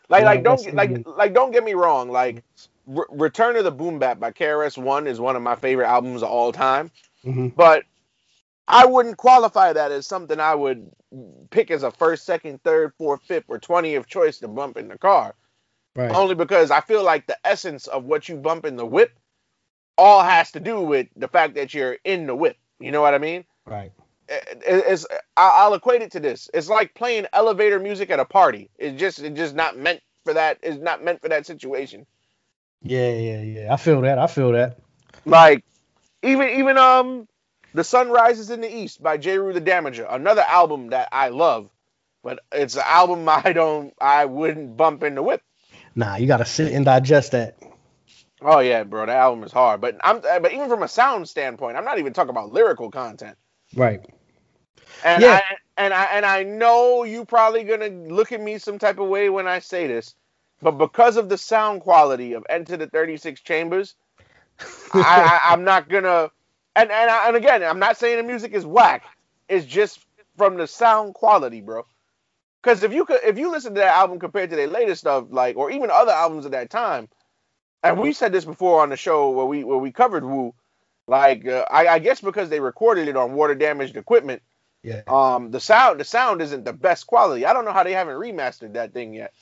Like, like don't that's- like like don't get me wrong. Like, Re- Return of the Boom Bap by KRS One is one of my favorite albums of all time. Mhm. but I wouldn't qualify that as something I would pick as a first, second, third, fourth, fifth, or twentieth choice to bump in the car. Right. Only because I feel like the essence of what you bump in the whip all has to do with the fact that you're in the whip. You know what I mean? Right. It- It's I'll equate it to this. It's like playing elevator music at a party. It's just it's just not meant for that. It's not meant for that situation. Yeah, yeah, yeah. I feel that. I feel that. Like even even um The Sun Rises in the East by Jeru the Damaja, another album that I love, but it's an album I don't I wouldn't bump in the whip. Nah, you gotta sit and digest that. Oh yeah, bro, the album is hard. But I'm uh, but even from a sound standpoint, I'm not even talking about lyrical content. Right. And Yeah. I and I and I know you probably gonna look at me some type of way when I say this, but because of the sound quality of Enter the 36 Chambers, I, I, I'm not gonna. And and I, and again, I'm not saying the music is whack. It's just from the sound quality, bro. Because if you could, if you listen to that album compared to their latest stuff, like or even other albums at that time, and we said this before on the show where we where we covered Wu, like uh, I, I guess because they recorded it on water damaged equipment Yeah. um the sound the sound isn't the best quality i don't know how they haven't remastered that thing yet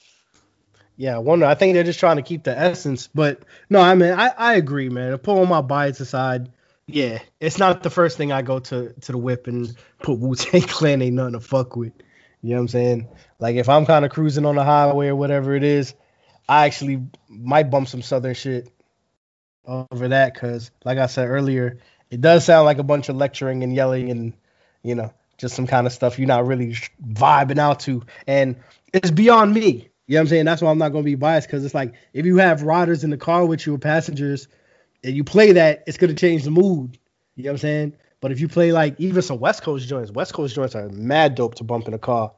Yeah, I wonder. I think they're just trying to keep the essence. But no, I mean, I, I agree, man. Pulling my bias aside, yeah, it's not the first thing I go to to the whip and put Wu Tang Clan ain't nothing to fuck with. You know what I'm saying? Like if I'm kind of cruising on the highway or whatever it is, I actually might bump some southern shit over that because, like I said earlier, it does sound like a bunch of lecturing and yelling and you know just some kind of stuff you're not really vibing out to, and it's beyond me. You know what I'm saying? That's why I'm not gonna be biased because it's like if you have riders in the car with you or passengers and you play that, it's gonna change the mood. You know what I'm saying? But if you play like even some West Coast joints, West Coast joints are mad dope to bump in a car.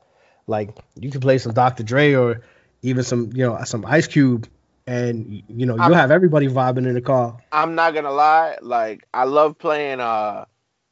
Like you can play some Dr. Dre or even some you know some Ice Cube, and you know you'll have everybody vibing in the car. i'm not gonna lie like i love playing uh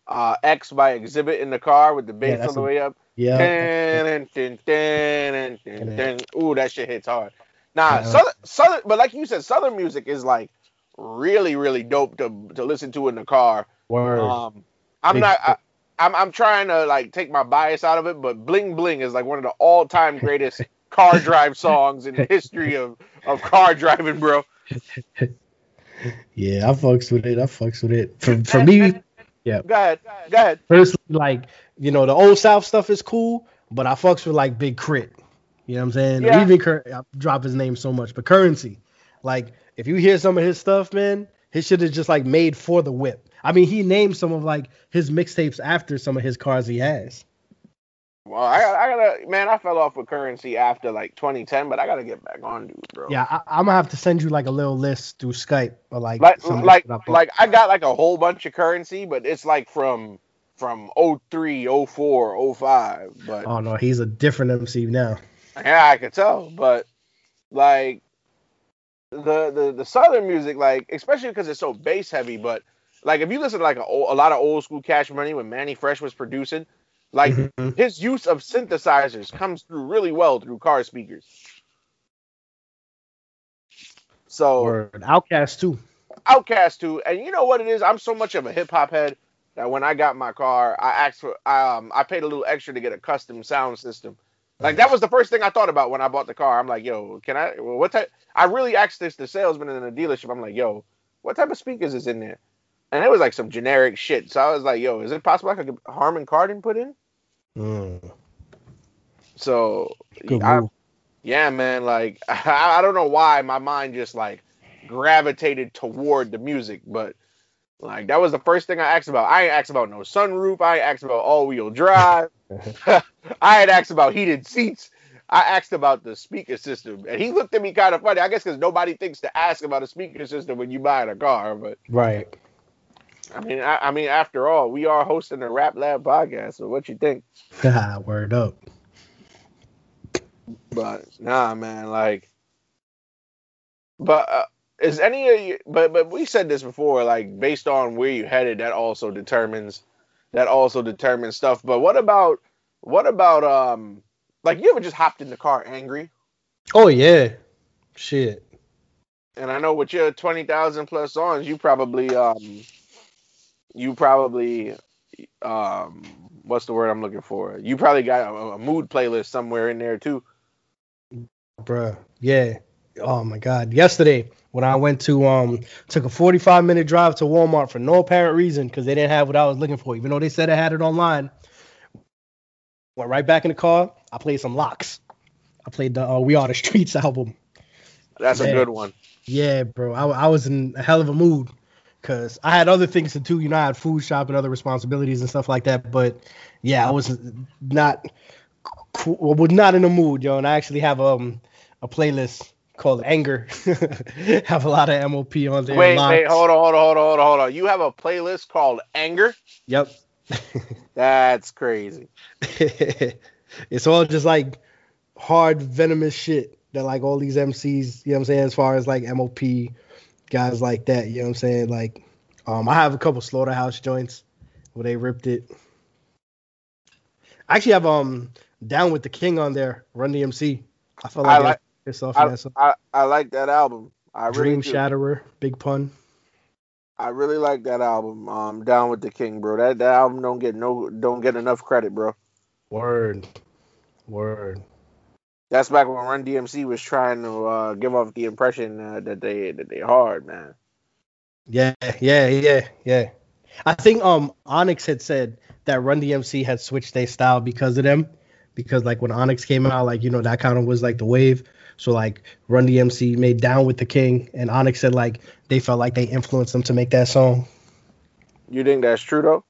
uh x by Xzibit in the car with the bass that's on the a- way up Yeah. Dun, dun, dun, dun, dun, ooh that shit hits hard nah Yeah. southern, southern but like you said southern music is like really really dope to to listen to in the car Word. Um, I'm Big not. I. I'm I'm trying to like take my bias out of it, but "Bling Bling" is like one of the all-time greatest car drive songs in the history of of car driving, bro. yeah, I fucks with it. I fucks with it. For for me, yeah. Go ahead, go ahead. personally, like you know, the old South stuff is cool, but I fucks with like Big Crit. You know what I'm saying? Or Yeah. Even Cur- I drop his name so much, but Currency, like if you hear some of his stuff, man, his shit is just like made for the whip. I mean, he named some of like his mixtapes after some of his cars he has. Well, I got, I gotta, man, I fell off with currency after like 2010, but I gotta get back on, dude, bro. Yeah, I, I'm gonna have to send you like a little list through Skype or like like like I like I got like a whole bunch of currency, but it's like from from 03, 04, 05. But Oh no, he's a different MC now. Yeah, I could tell, but like the the the southern music, like especially because it's so bass heavy. But like if you listen to like a lot of old school Cash Money when Mannie Fresh was producing, like Mhm. his use of synthesizers comes through really well through car speakers. So Word. OutKast too. OutKast too, and you know what it is? I'm so much of a hip hop head that when I got my car, I asked for um I paid a little extra to get a custom sound system. Like that was the first thing I thought about when I bought the car. I'm like, yo, can I? What type? I really asked this the salesman in the dealership. I'm like, yo, what type of speakers is in there? And it was like some generic shit. So I was like, yo, is it possible I could get Harman Kardon put in? Mm, So I- yeah, man. Like I, I don't know why my mind just like gravitated toward the music, but like that was the first thing I asked about. I ain't asked about no sunroof. I asked about all wheel drive. I had asked about heated seats. I asked about the speaker system, and he looked at me kind of funny. I guess because nobody thinks to ask about a speaker system when you buy a car. But Right. I mean, I, I mean, after all, we are hosting a Rap Lab podcast. So what you think? God word up. But nah, man, like, but uh, is any of you? But but we said this before, like based on where you headed, that also determines that also determines stuff. But what about what about um like you ever just hopped in the car angry? Oh yeah. Shit. And I know with your twenty thousand plus songs, you probably um you probably um what's the word I'm looking for? You probably got a, a mood playlist somewhere in there too. Bruh. Yeah. Oh my God. Yesterday, when I went to um took a 45 minute drive to Walmart for no apparent reason because they didn't have what I was looking for, even though they said I had it online. Went right back in the car. I played some LOX. I played the uh, We Are the Streets album. That's a good one. Yeah, bro. I, I was in a hell of a mood because I had other things to do. You know, I had food shop and other responsibilities and stuff like that. But yeah, I was not was not in the mood, yo. And I actually have um a playlist called Anger. have a lot of MOP on there. Wait, wait, hold on, hold on, hold on, hold on, hold on. You have a playlist called Anger? Yep. That's crazy. it's all just like hard venomous shit that like all these MCs, you know what I'm saying, as far as like MOP guys like that, you know what I'm saying? Like um I have a couple slaughterhouse joints where they ripped it. I actually have um down with the king on there, Run DMC. I felt I like, like- it's off I, that song. I, I like that album. I really Dream do. Shatterer, Big Pun. I really like that album. Um, Down with the King, bro. That that album don't get no don't get enough credit, bro. Word. Word. That's back when Run DMC was trying to uh, give off the impression uh, that they that they hard, man. Yeah, yeah, yeah, yeah. I think um Onyx had said that Run DMC had switched their style because of them. Because like when Onyx came out, like you know that kind of was like the wave. So like Run DMC made Down with the King, and Onyx said like they felt like they influenced them to make that song. You think that's true though?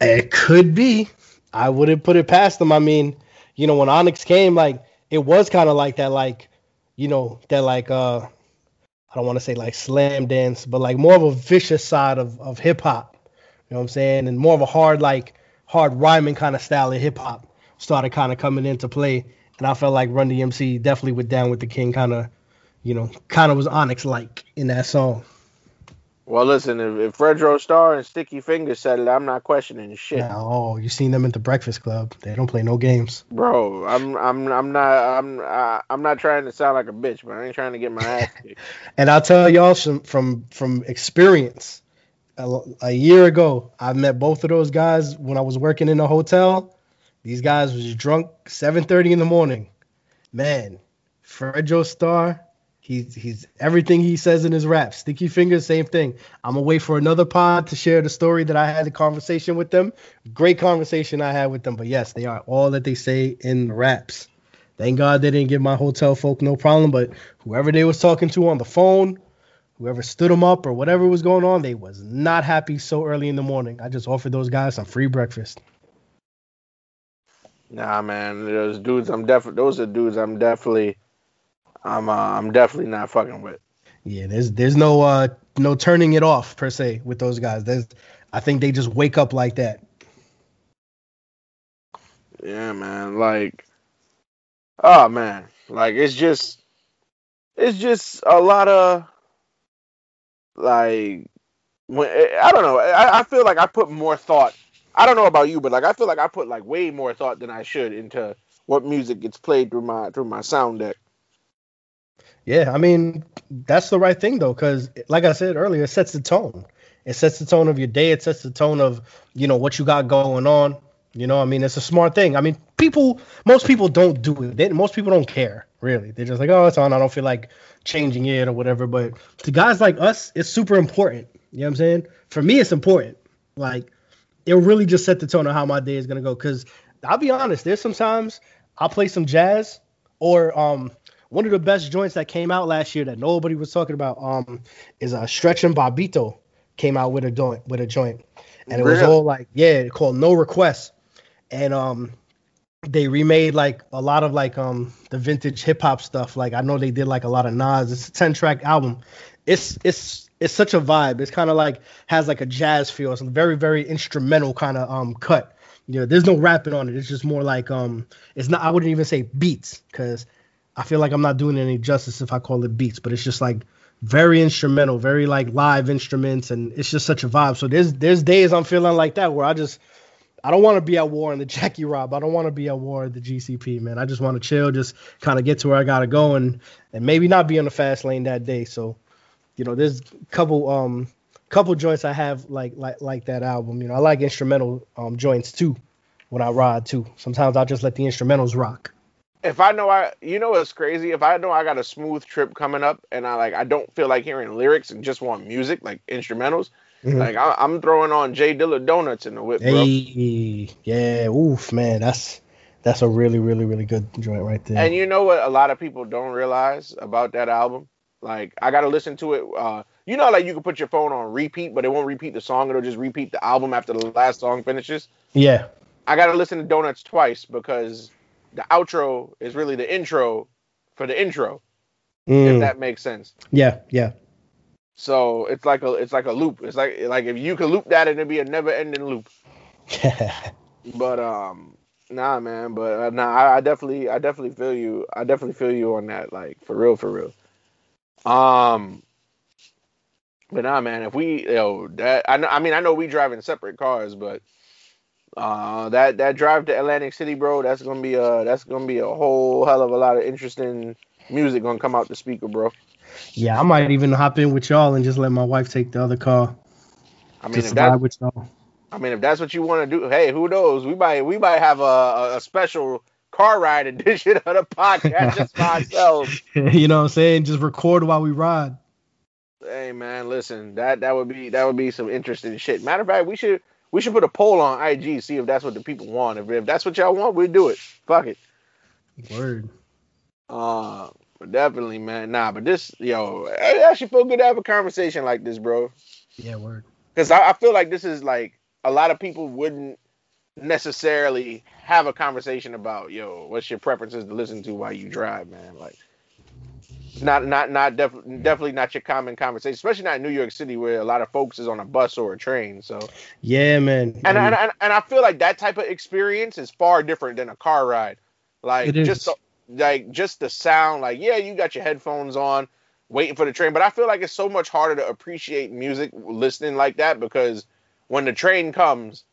It could be. I wouldn't put it past them. I mean, you know, when Onyx came, like it was kind of like that, like you know, that like uh, I don't want to say like slam dance, but like more of a vicious side of of hip hop. You know what I'm saying? And more of a hard like hard rhyming kind of style of hip hop started kind of coming into play. And I felt like Run DMC definitely went down with the King, kind of, you know, kind of was Onyx like in that song. Well, listen, if, if Fredro Starr and Sticky Fingers said it, I'm not questioning shit, Now, oh, you seen them at the Breakfast Club? They don't play no games. bro. I'm I'm I'm not I'm I, I'm not trying to sound like a bitch, but I ain't trying to get my ass kicked. And I'll tell y'all some from from experience. A, a year ago, I met both of those guys when I was working in a hotel. These guys was drunk 7:30 in the morning. Man, Fredro Starr, he's he's everything he says in his rap. Sticky Fingers, same thing. I'm gonna wait for another pod to share the story that I had a conversation with them. Great conversation I had with them. But yes, they are all that they say in raps. Thank God they didn't give my hotel folk no problem. But whoever they was talking to on the phone, whoever stood them up or whatever was going on, they was not happy so early in the morning. I just offered those guys some free breakfast. Nah, man, those dudes, I'm definitely those are dudes I'm definitely I'm uh, I'm definitely not fucking with. Yeah, there's there's no uh no turning it off per se with those guys. There's I think they just wake up like that. Yeah, man. Like, oh man, like it's just, it's just a lot of, like, when I don't know. I, I feel like I put more thought. I don't know about you, but like I feel like I put like way more thought than I should into what music gets played through my through my sound deck. Yeah, I mean that's the right thing though, because like I said earlier, it sets the tone. It sets the tone of your day. It sets the tone of you know what you got going on. You know, I mean, it's a smart thing. I mean, people, most people don't do it. They, most people don't care really. They're just like, oh, it's on. I don't feel like changing it or whatever. But to guys like us, it's super important. You know what I'm saying? For me, it's important. Like, it'll really just set the tone of how my day is gonna go. Cause I'll be honest, there's sometimes I'll play some jazz or um one of the best joints that came out last year that nobody was talking about um is a uh, Stretch and Bobbito came out with a joint with a joint. And it was all like, yeah, called No Request. And um they remade like a lot of like um the vintage hip hop stuff. Like I know they did like a lot of Nas. It's a 10 track album. It's it's it's such a vibe. It's kind of like has like a jazz feel. It's a very very instrumental kind of um cut. You know, there's no rapping on it. It's just more like um it's not I wouldn't even say beats cuz I feel like I'm not doing any justice if I call it beats, but it's just like very instrumental, very like live instruments and it's just such a vibe. So there's there's days I'm feeling like that where I just I don't want to be at war in the Jackie Rob. I don't want to be at war at the GCP, man. I just want to chill, just kind of get to where I gotta go and and maybe not be on the fast lane that day. So, you know, there's a couple um couple joints I have like like like that album. You know, I like instrumental um joints too when I ride too. Sometimes I'll just let the instrumentals rock. If I know I, you know, what's crazy. If I know I got a smooth trip coming up, and I like, I don't feel like hearing lyrics and just want music, like instrumentals. Mhm. Like I, I'm throwing on J Dilla Donuts in the whip, bro. Hey, yeah, oof, man, that's that's a really really really good joint right there. And you know what? A lot of people don't realize about that album. Like I gotta listen to it. Uh, you know, like you can put your phone on repeat, but it won't repeat the song. It'll just repeat the album after the last song finishes. yeah, I gotta listen to Donuts twice because the outro is really the intro for the intro. Mm, If that makes sense. yeah, yeah. So it's like a it's like a loop. It's like like if you could loop that, it'd be a never ending loop. But um, nah, man. But uh, nah, I, I definitely I definitely feel you. I definitely feel you on that. Like for real, for real. Um. But nah, man. If we, yo, that I know. I mean, I know we drive in separate cars, but uh, that that drive to Atlantic City, bro, that's gonna be a that's gonna be a whole hell of a lot of interesting music gonna come out the speaker, bro. yeah, I might even hop in with y'all and just let my wife take the other car. I mean, if that, with y'all. I mean, if that's what you want to do, hey, who knows? We might we might have a, a, a special car ride edition of the podcast just by ourselves. you know what I'm saying? Just record while we ride. Hey man, listen, that that would be that would be some interesting shit. Matter of fact, we should we should put a poll on IG, see if that's what the people want. If, if that's what y'all want, we'll do it. Fuck it. Word. Uh, but definitely, man. Nah, but this, yo, it actually feel good to have a conversation like this, bro. Yeah, word. Because I, I feel like this is like a lot of people wouldn't necessarily have a conversation about, yo, what's your preferences to listen to while you drive, man? Like, not not not def- definitely not your common conversation, especially not in New York City where a lot of folks is on a bus or a train. So, Yeah, man. and and, and, and I feel like that type of experience is far different than a car ride. Like just the, like just the sound. Like yeah, you got your headphones on, waiting for the train, but I feel like it's so much harder to appreciate music listening like that because when the train comes,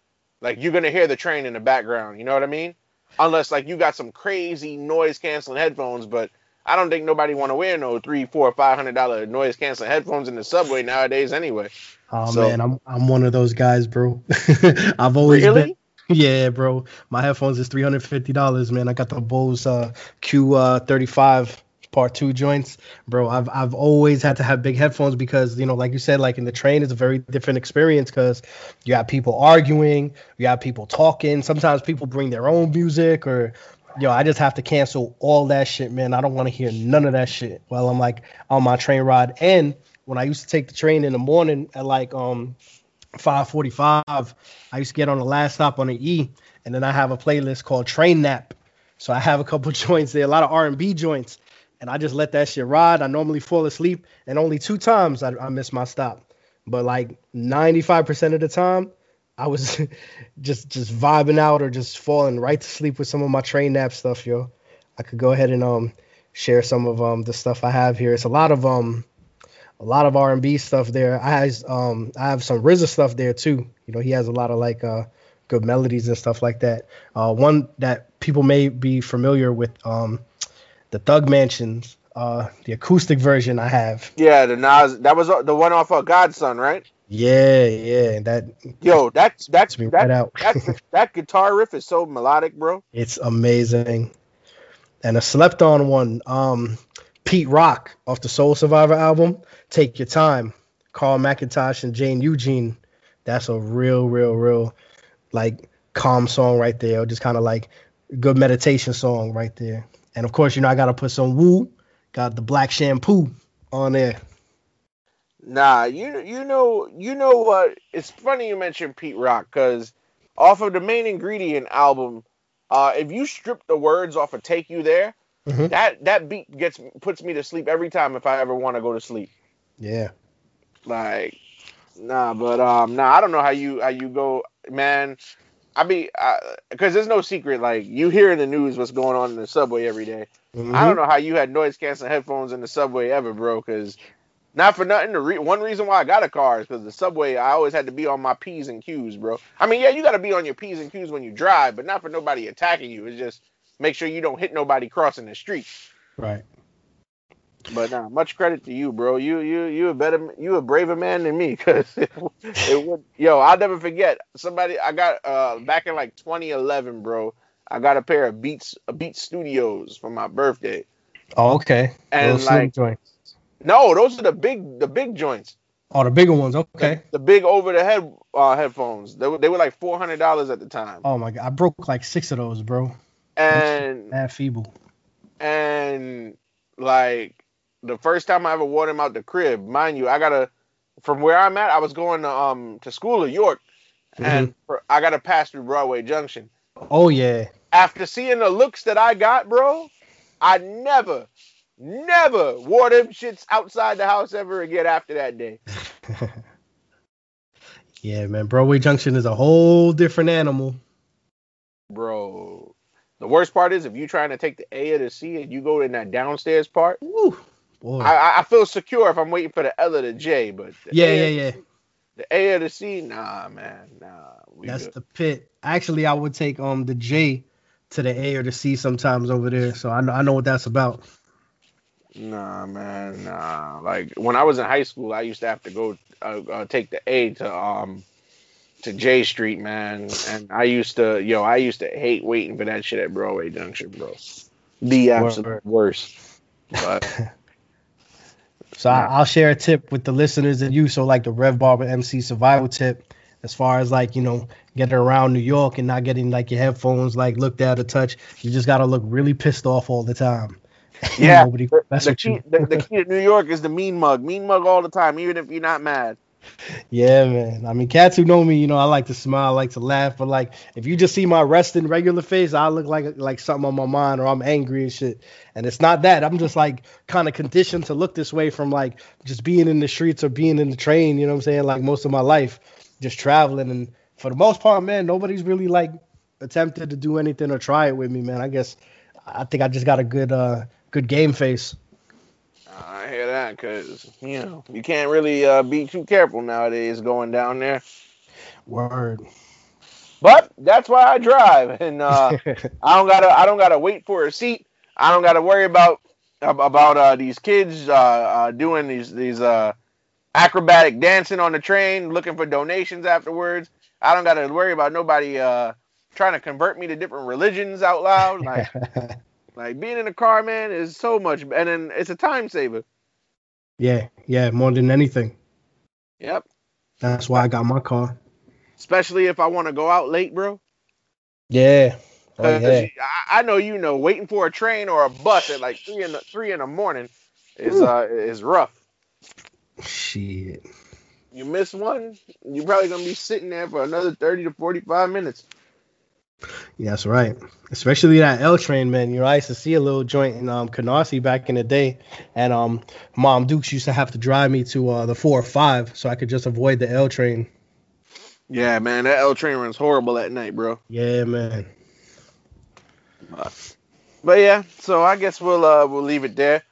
like you're gonna hear the train in the background. You know what I mean? Unless like you got some crazy noise canceling headphones, but I don't think nobody want to wear no three, four, five hundred dollar noise canceling headphones in the subway nowadays. Anyway, Oh So- man, I'm I'm one of those guys, bro. I've always really? been. Yeah, bro. My headphones is three hundred fifty dollars, man. I got the Bose uh, Q uh, thirty five part two joints, bro. I've I've always had to have big headphones because you know, like you said, like in the train, is a very different experience because you got people arguing, you got people talking. Sometimes people bring their own music or. Yo, I just have to cancel all that shit, man. I don't want to hear none of that shit while I'm like on my train ride. And when I used to take the train in the morning at like um 545 i used to get on the last stop on the e and then i have a playlist called train nap so i have a couple joints there a lot of r&b joints and i just let that shit ride i normally fall asleep and only two times i, I miss my stop but like 95% of the time i was just just vibing out or just falling right to sleep with some of my train nap stuff yo i could go ahead and um share some of um the stuff i have here it's a lot of um a lot of R and B stuff there. I has um I have some RZA stuff there too. You know, he has a lot of like uh good melodies and stuff like that. Uh, one that people may be familiar with um the Thug Mansions, uh the acoustic version I have. Yeah, the Nas that was the one off of God's Son, right? Yeah, yeah, that Yo, that's that's me that, right out. that, that guitar riff is so melodic, bro. it's amazing. And a slept on one, um Pete Rock off the Soul Survivor album, Take Your Time. Carl McIntosh and Jane Eugene. That's a real, real, real like calm song right there. Just kind of like good meditation song right there. And of course, you know, I gotta put some woo, got the black shampoo on there. Nah, you you know you know what? It's funny you mentioned Pete Rock because off of the main ingredient album, uh, if you strip the words off of "Take You There," Mhm. that that beat gets puts me to sleep every time if I ever want to go to sleep. Yeah. Like, nah, but um, nah, I don't know how you how you go, man. I be because there's no secret. Like you hear in the news what's going on in the subway every day. Mm-hmm. I don't know how you had noise canceling headphones in the subway ever, bro. Because not for nothing. The re- one reason why I got a car is because the subway. I always had to be on my p's and q's, bro. I mean, yeah, you got to be on your p's and q's when you drive, but not for nobody attacking you. It's just make sure you don't hit nobody crossing the street. Right. But nah, much credit to you, bro. You you you a better you a braver man than me, cause it, it would. Yo, I'll never forget. Somebody I got uh back in like 2011, bro. I got a pair of Beats Beat Studios for my birthday. Oh, okay. And Little like, joints. No, those are the big the big joints. Oh, the bigger ones. Okay. The, the big over the head uh, headphones. They were they were like four hundred dollars at the time. Oh my god, I broke like six of those, bro. And Mad feeble. and like the first time I ever wore them out the crib, mind you, I gotta from where I'm at, I was going to um to school in York, and for, I gotta pass through Broadway Junction. Oh yeah. After seeing the looks that I got, bro, I never, never wore them shits outside the house ever again after that day. yeah, man. Broadway Junction is a whole different animal. Bro, the worst part is if you trying to take the A or the C and you go in that downstairs part, Woo. Boy. I, I- feel secure if I'm waiting for the L or the J, but the yeah, A, yeah, yeah. the A or the C, nah, man, nah. That's good. the pit. Actually, I would take um the J to the A or the C sometimes over there. So I know I know what that's about. Nah, man, nah. Like when I was in high school, I used to have to go uh, uh, take the A to um to Jay Street, man, and I used to, yo, I used to hate waiting for that shit at Broadway Junction, bro. The absolute Word. worst. But So I'll share a tip with the listeners and you. So like the Rev Barber MC survival tip, as far as like you know getting around New York and not getting like your headphones like looked at or touched. You just gotta look really pissed off all the time. Yeah, Nobody the, the key, the, the key to New York is the mean mug, mean mug all the time, even if you're not mad. Yeah, man. I mean, cats who know me, you know, I like to smile, I like to laugh, but like if you just see my resting regular face, I look like like something on my mind or I'm angry and shit. And it's not that. I'm just like kind of conditioned to look this way from like just being in the streets or being in the train, you know what I'm saying? Like most of my life, just traveling and for the most part, man, nobody's really like attempted to do anything or try it with me, man. I guess I think I just got a good uh good game face. I hear that because you know you can't really uh, be too careful nowadays going down there. Word. But that's why I drive, and uh, I don't gotta I don't gotta wait for a seat. I don't gotta worry about about uh, these kids uh, uh, doing these these uh, acrobatic dancing on the train, looking for donations afterwards. I don't gotta worry about nobody uh, trying to convert me to different religions out loud. Like like being in a car, man, is so much, and then it's a time saver. yeah, yeah, more than anything. Yep. That's why I got my car. Especially if I want to go out late, bro. Yeah. Oh, 'Cause yeah. I, I know you know waiting for a train or a bus at like three in the three in the morning is uh is rough. Shit. You miss one, you're probably gonna be sitting there for another thirty to forty five minutes. Yeah, that's right. Especially that L train, man. You know, I used to see a little joint in um Canarsie back in the day, and um Mom Dukes used to have to drive me to uh the four or five so I could just avoid the L train. Yeah, man, that L train runs horrible at night, bro. Yeah, man. But yeah, so I guess we'll uh we'll leave it there.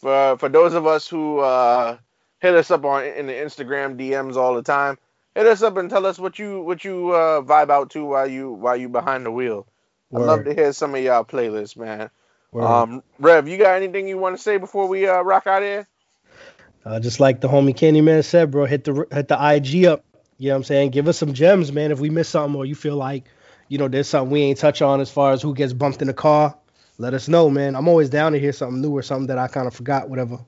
For for those of us who uh hit us up on in the Instagram DMs all the time, hit us up and tell us what you what you uh vibe out to while you while you behind the wheel. I'd love to hear some of y'all playlists, man. Word. Um, Rev, you got anything you want to say before we uh, rock out here? Uh, just like the homie Candyman said, bro, hit the hit the IG up. You know what I'm saying? Give us some gems, man. If we miss something or you feel like, you know, there's something we ain't touch on as far as who gets bumped in the car, let us know, man. I'm always down to hear something new or something that I kind of forgot, whatever.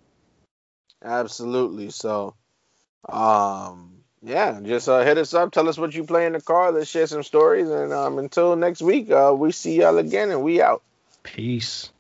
Absolutely. So, um, yeah, just uh, hit us up. Tell us what you play in the car. Let's share some stories. And um, until next week, uh, we see y'all again, and we out. Peace.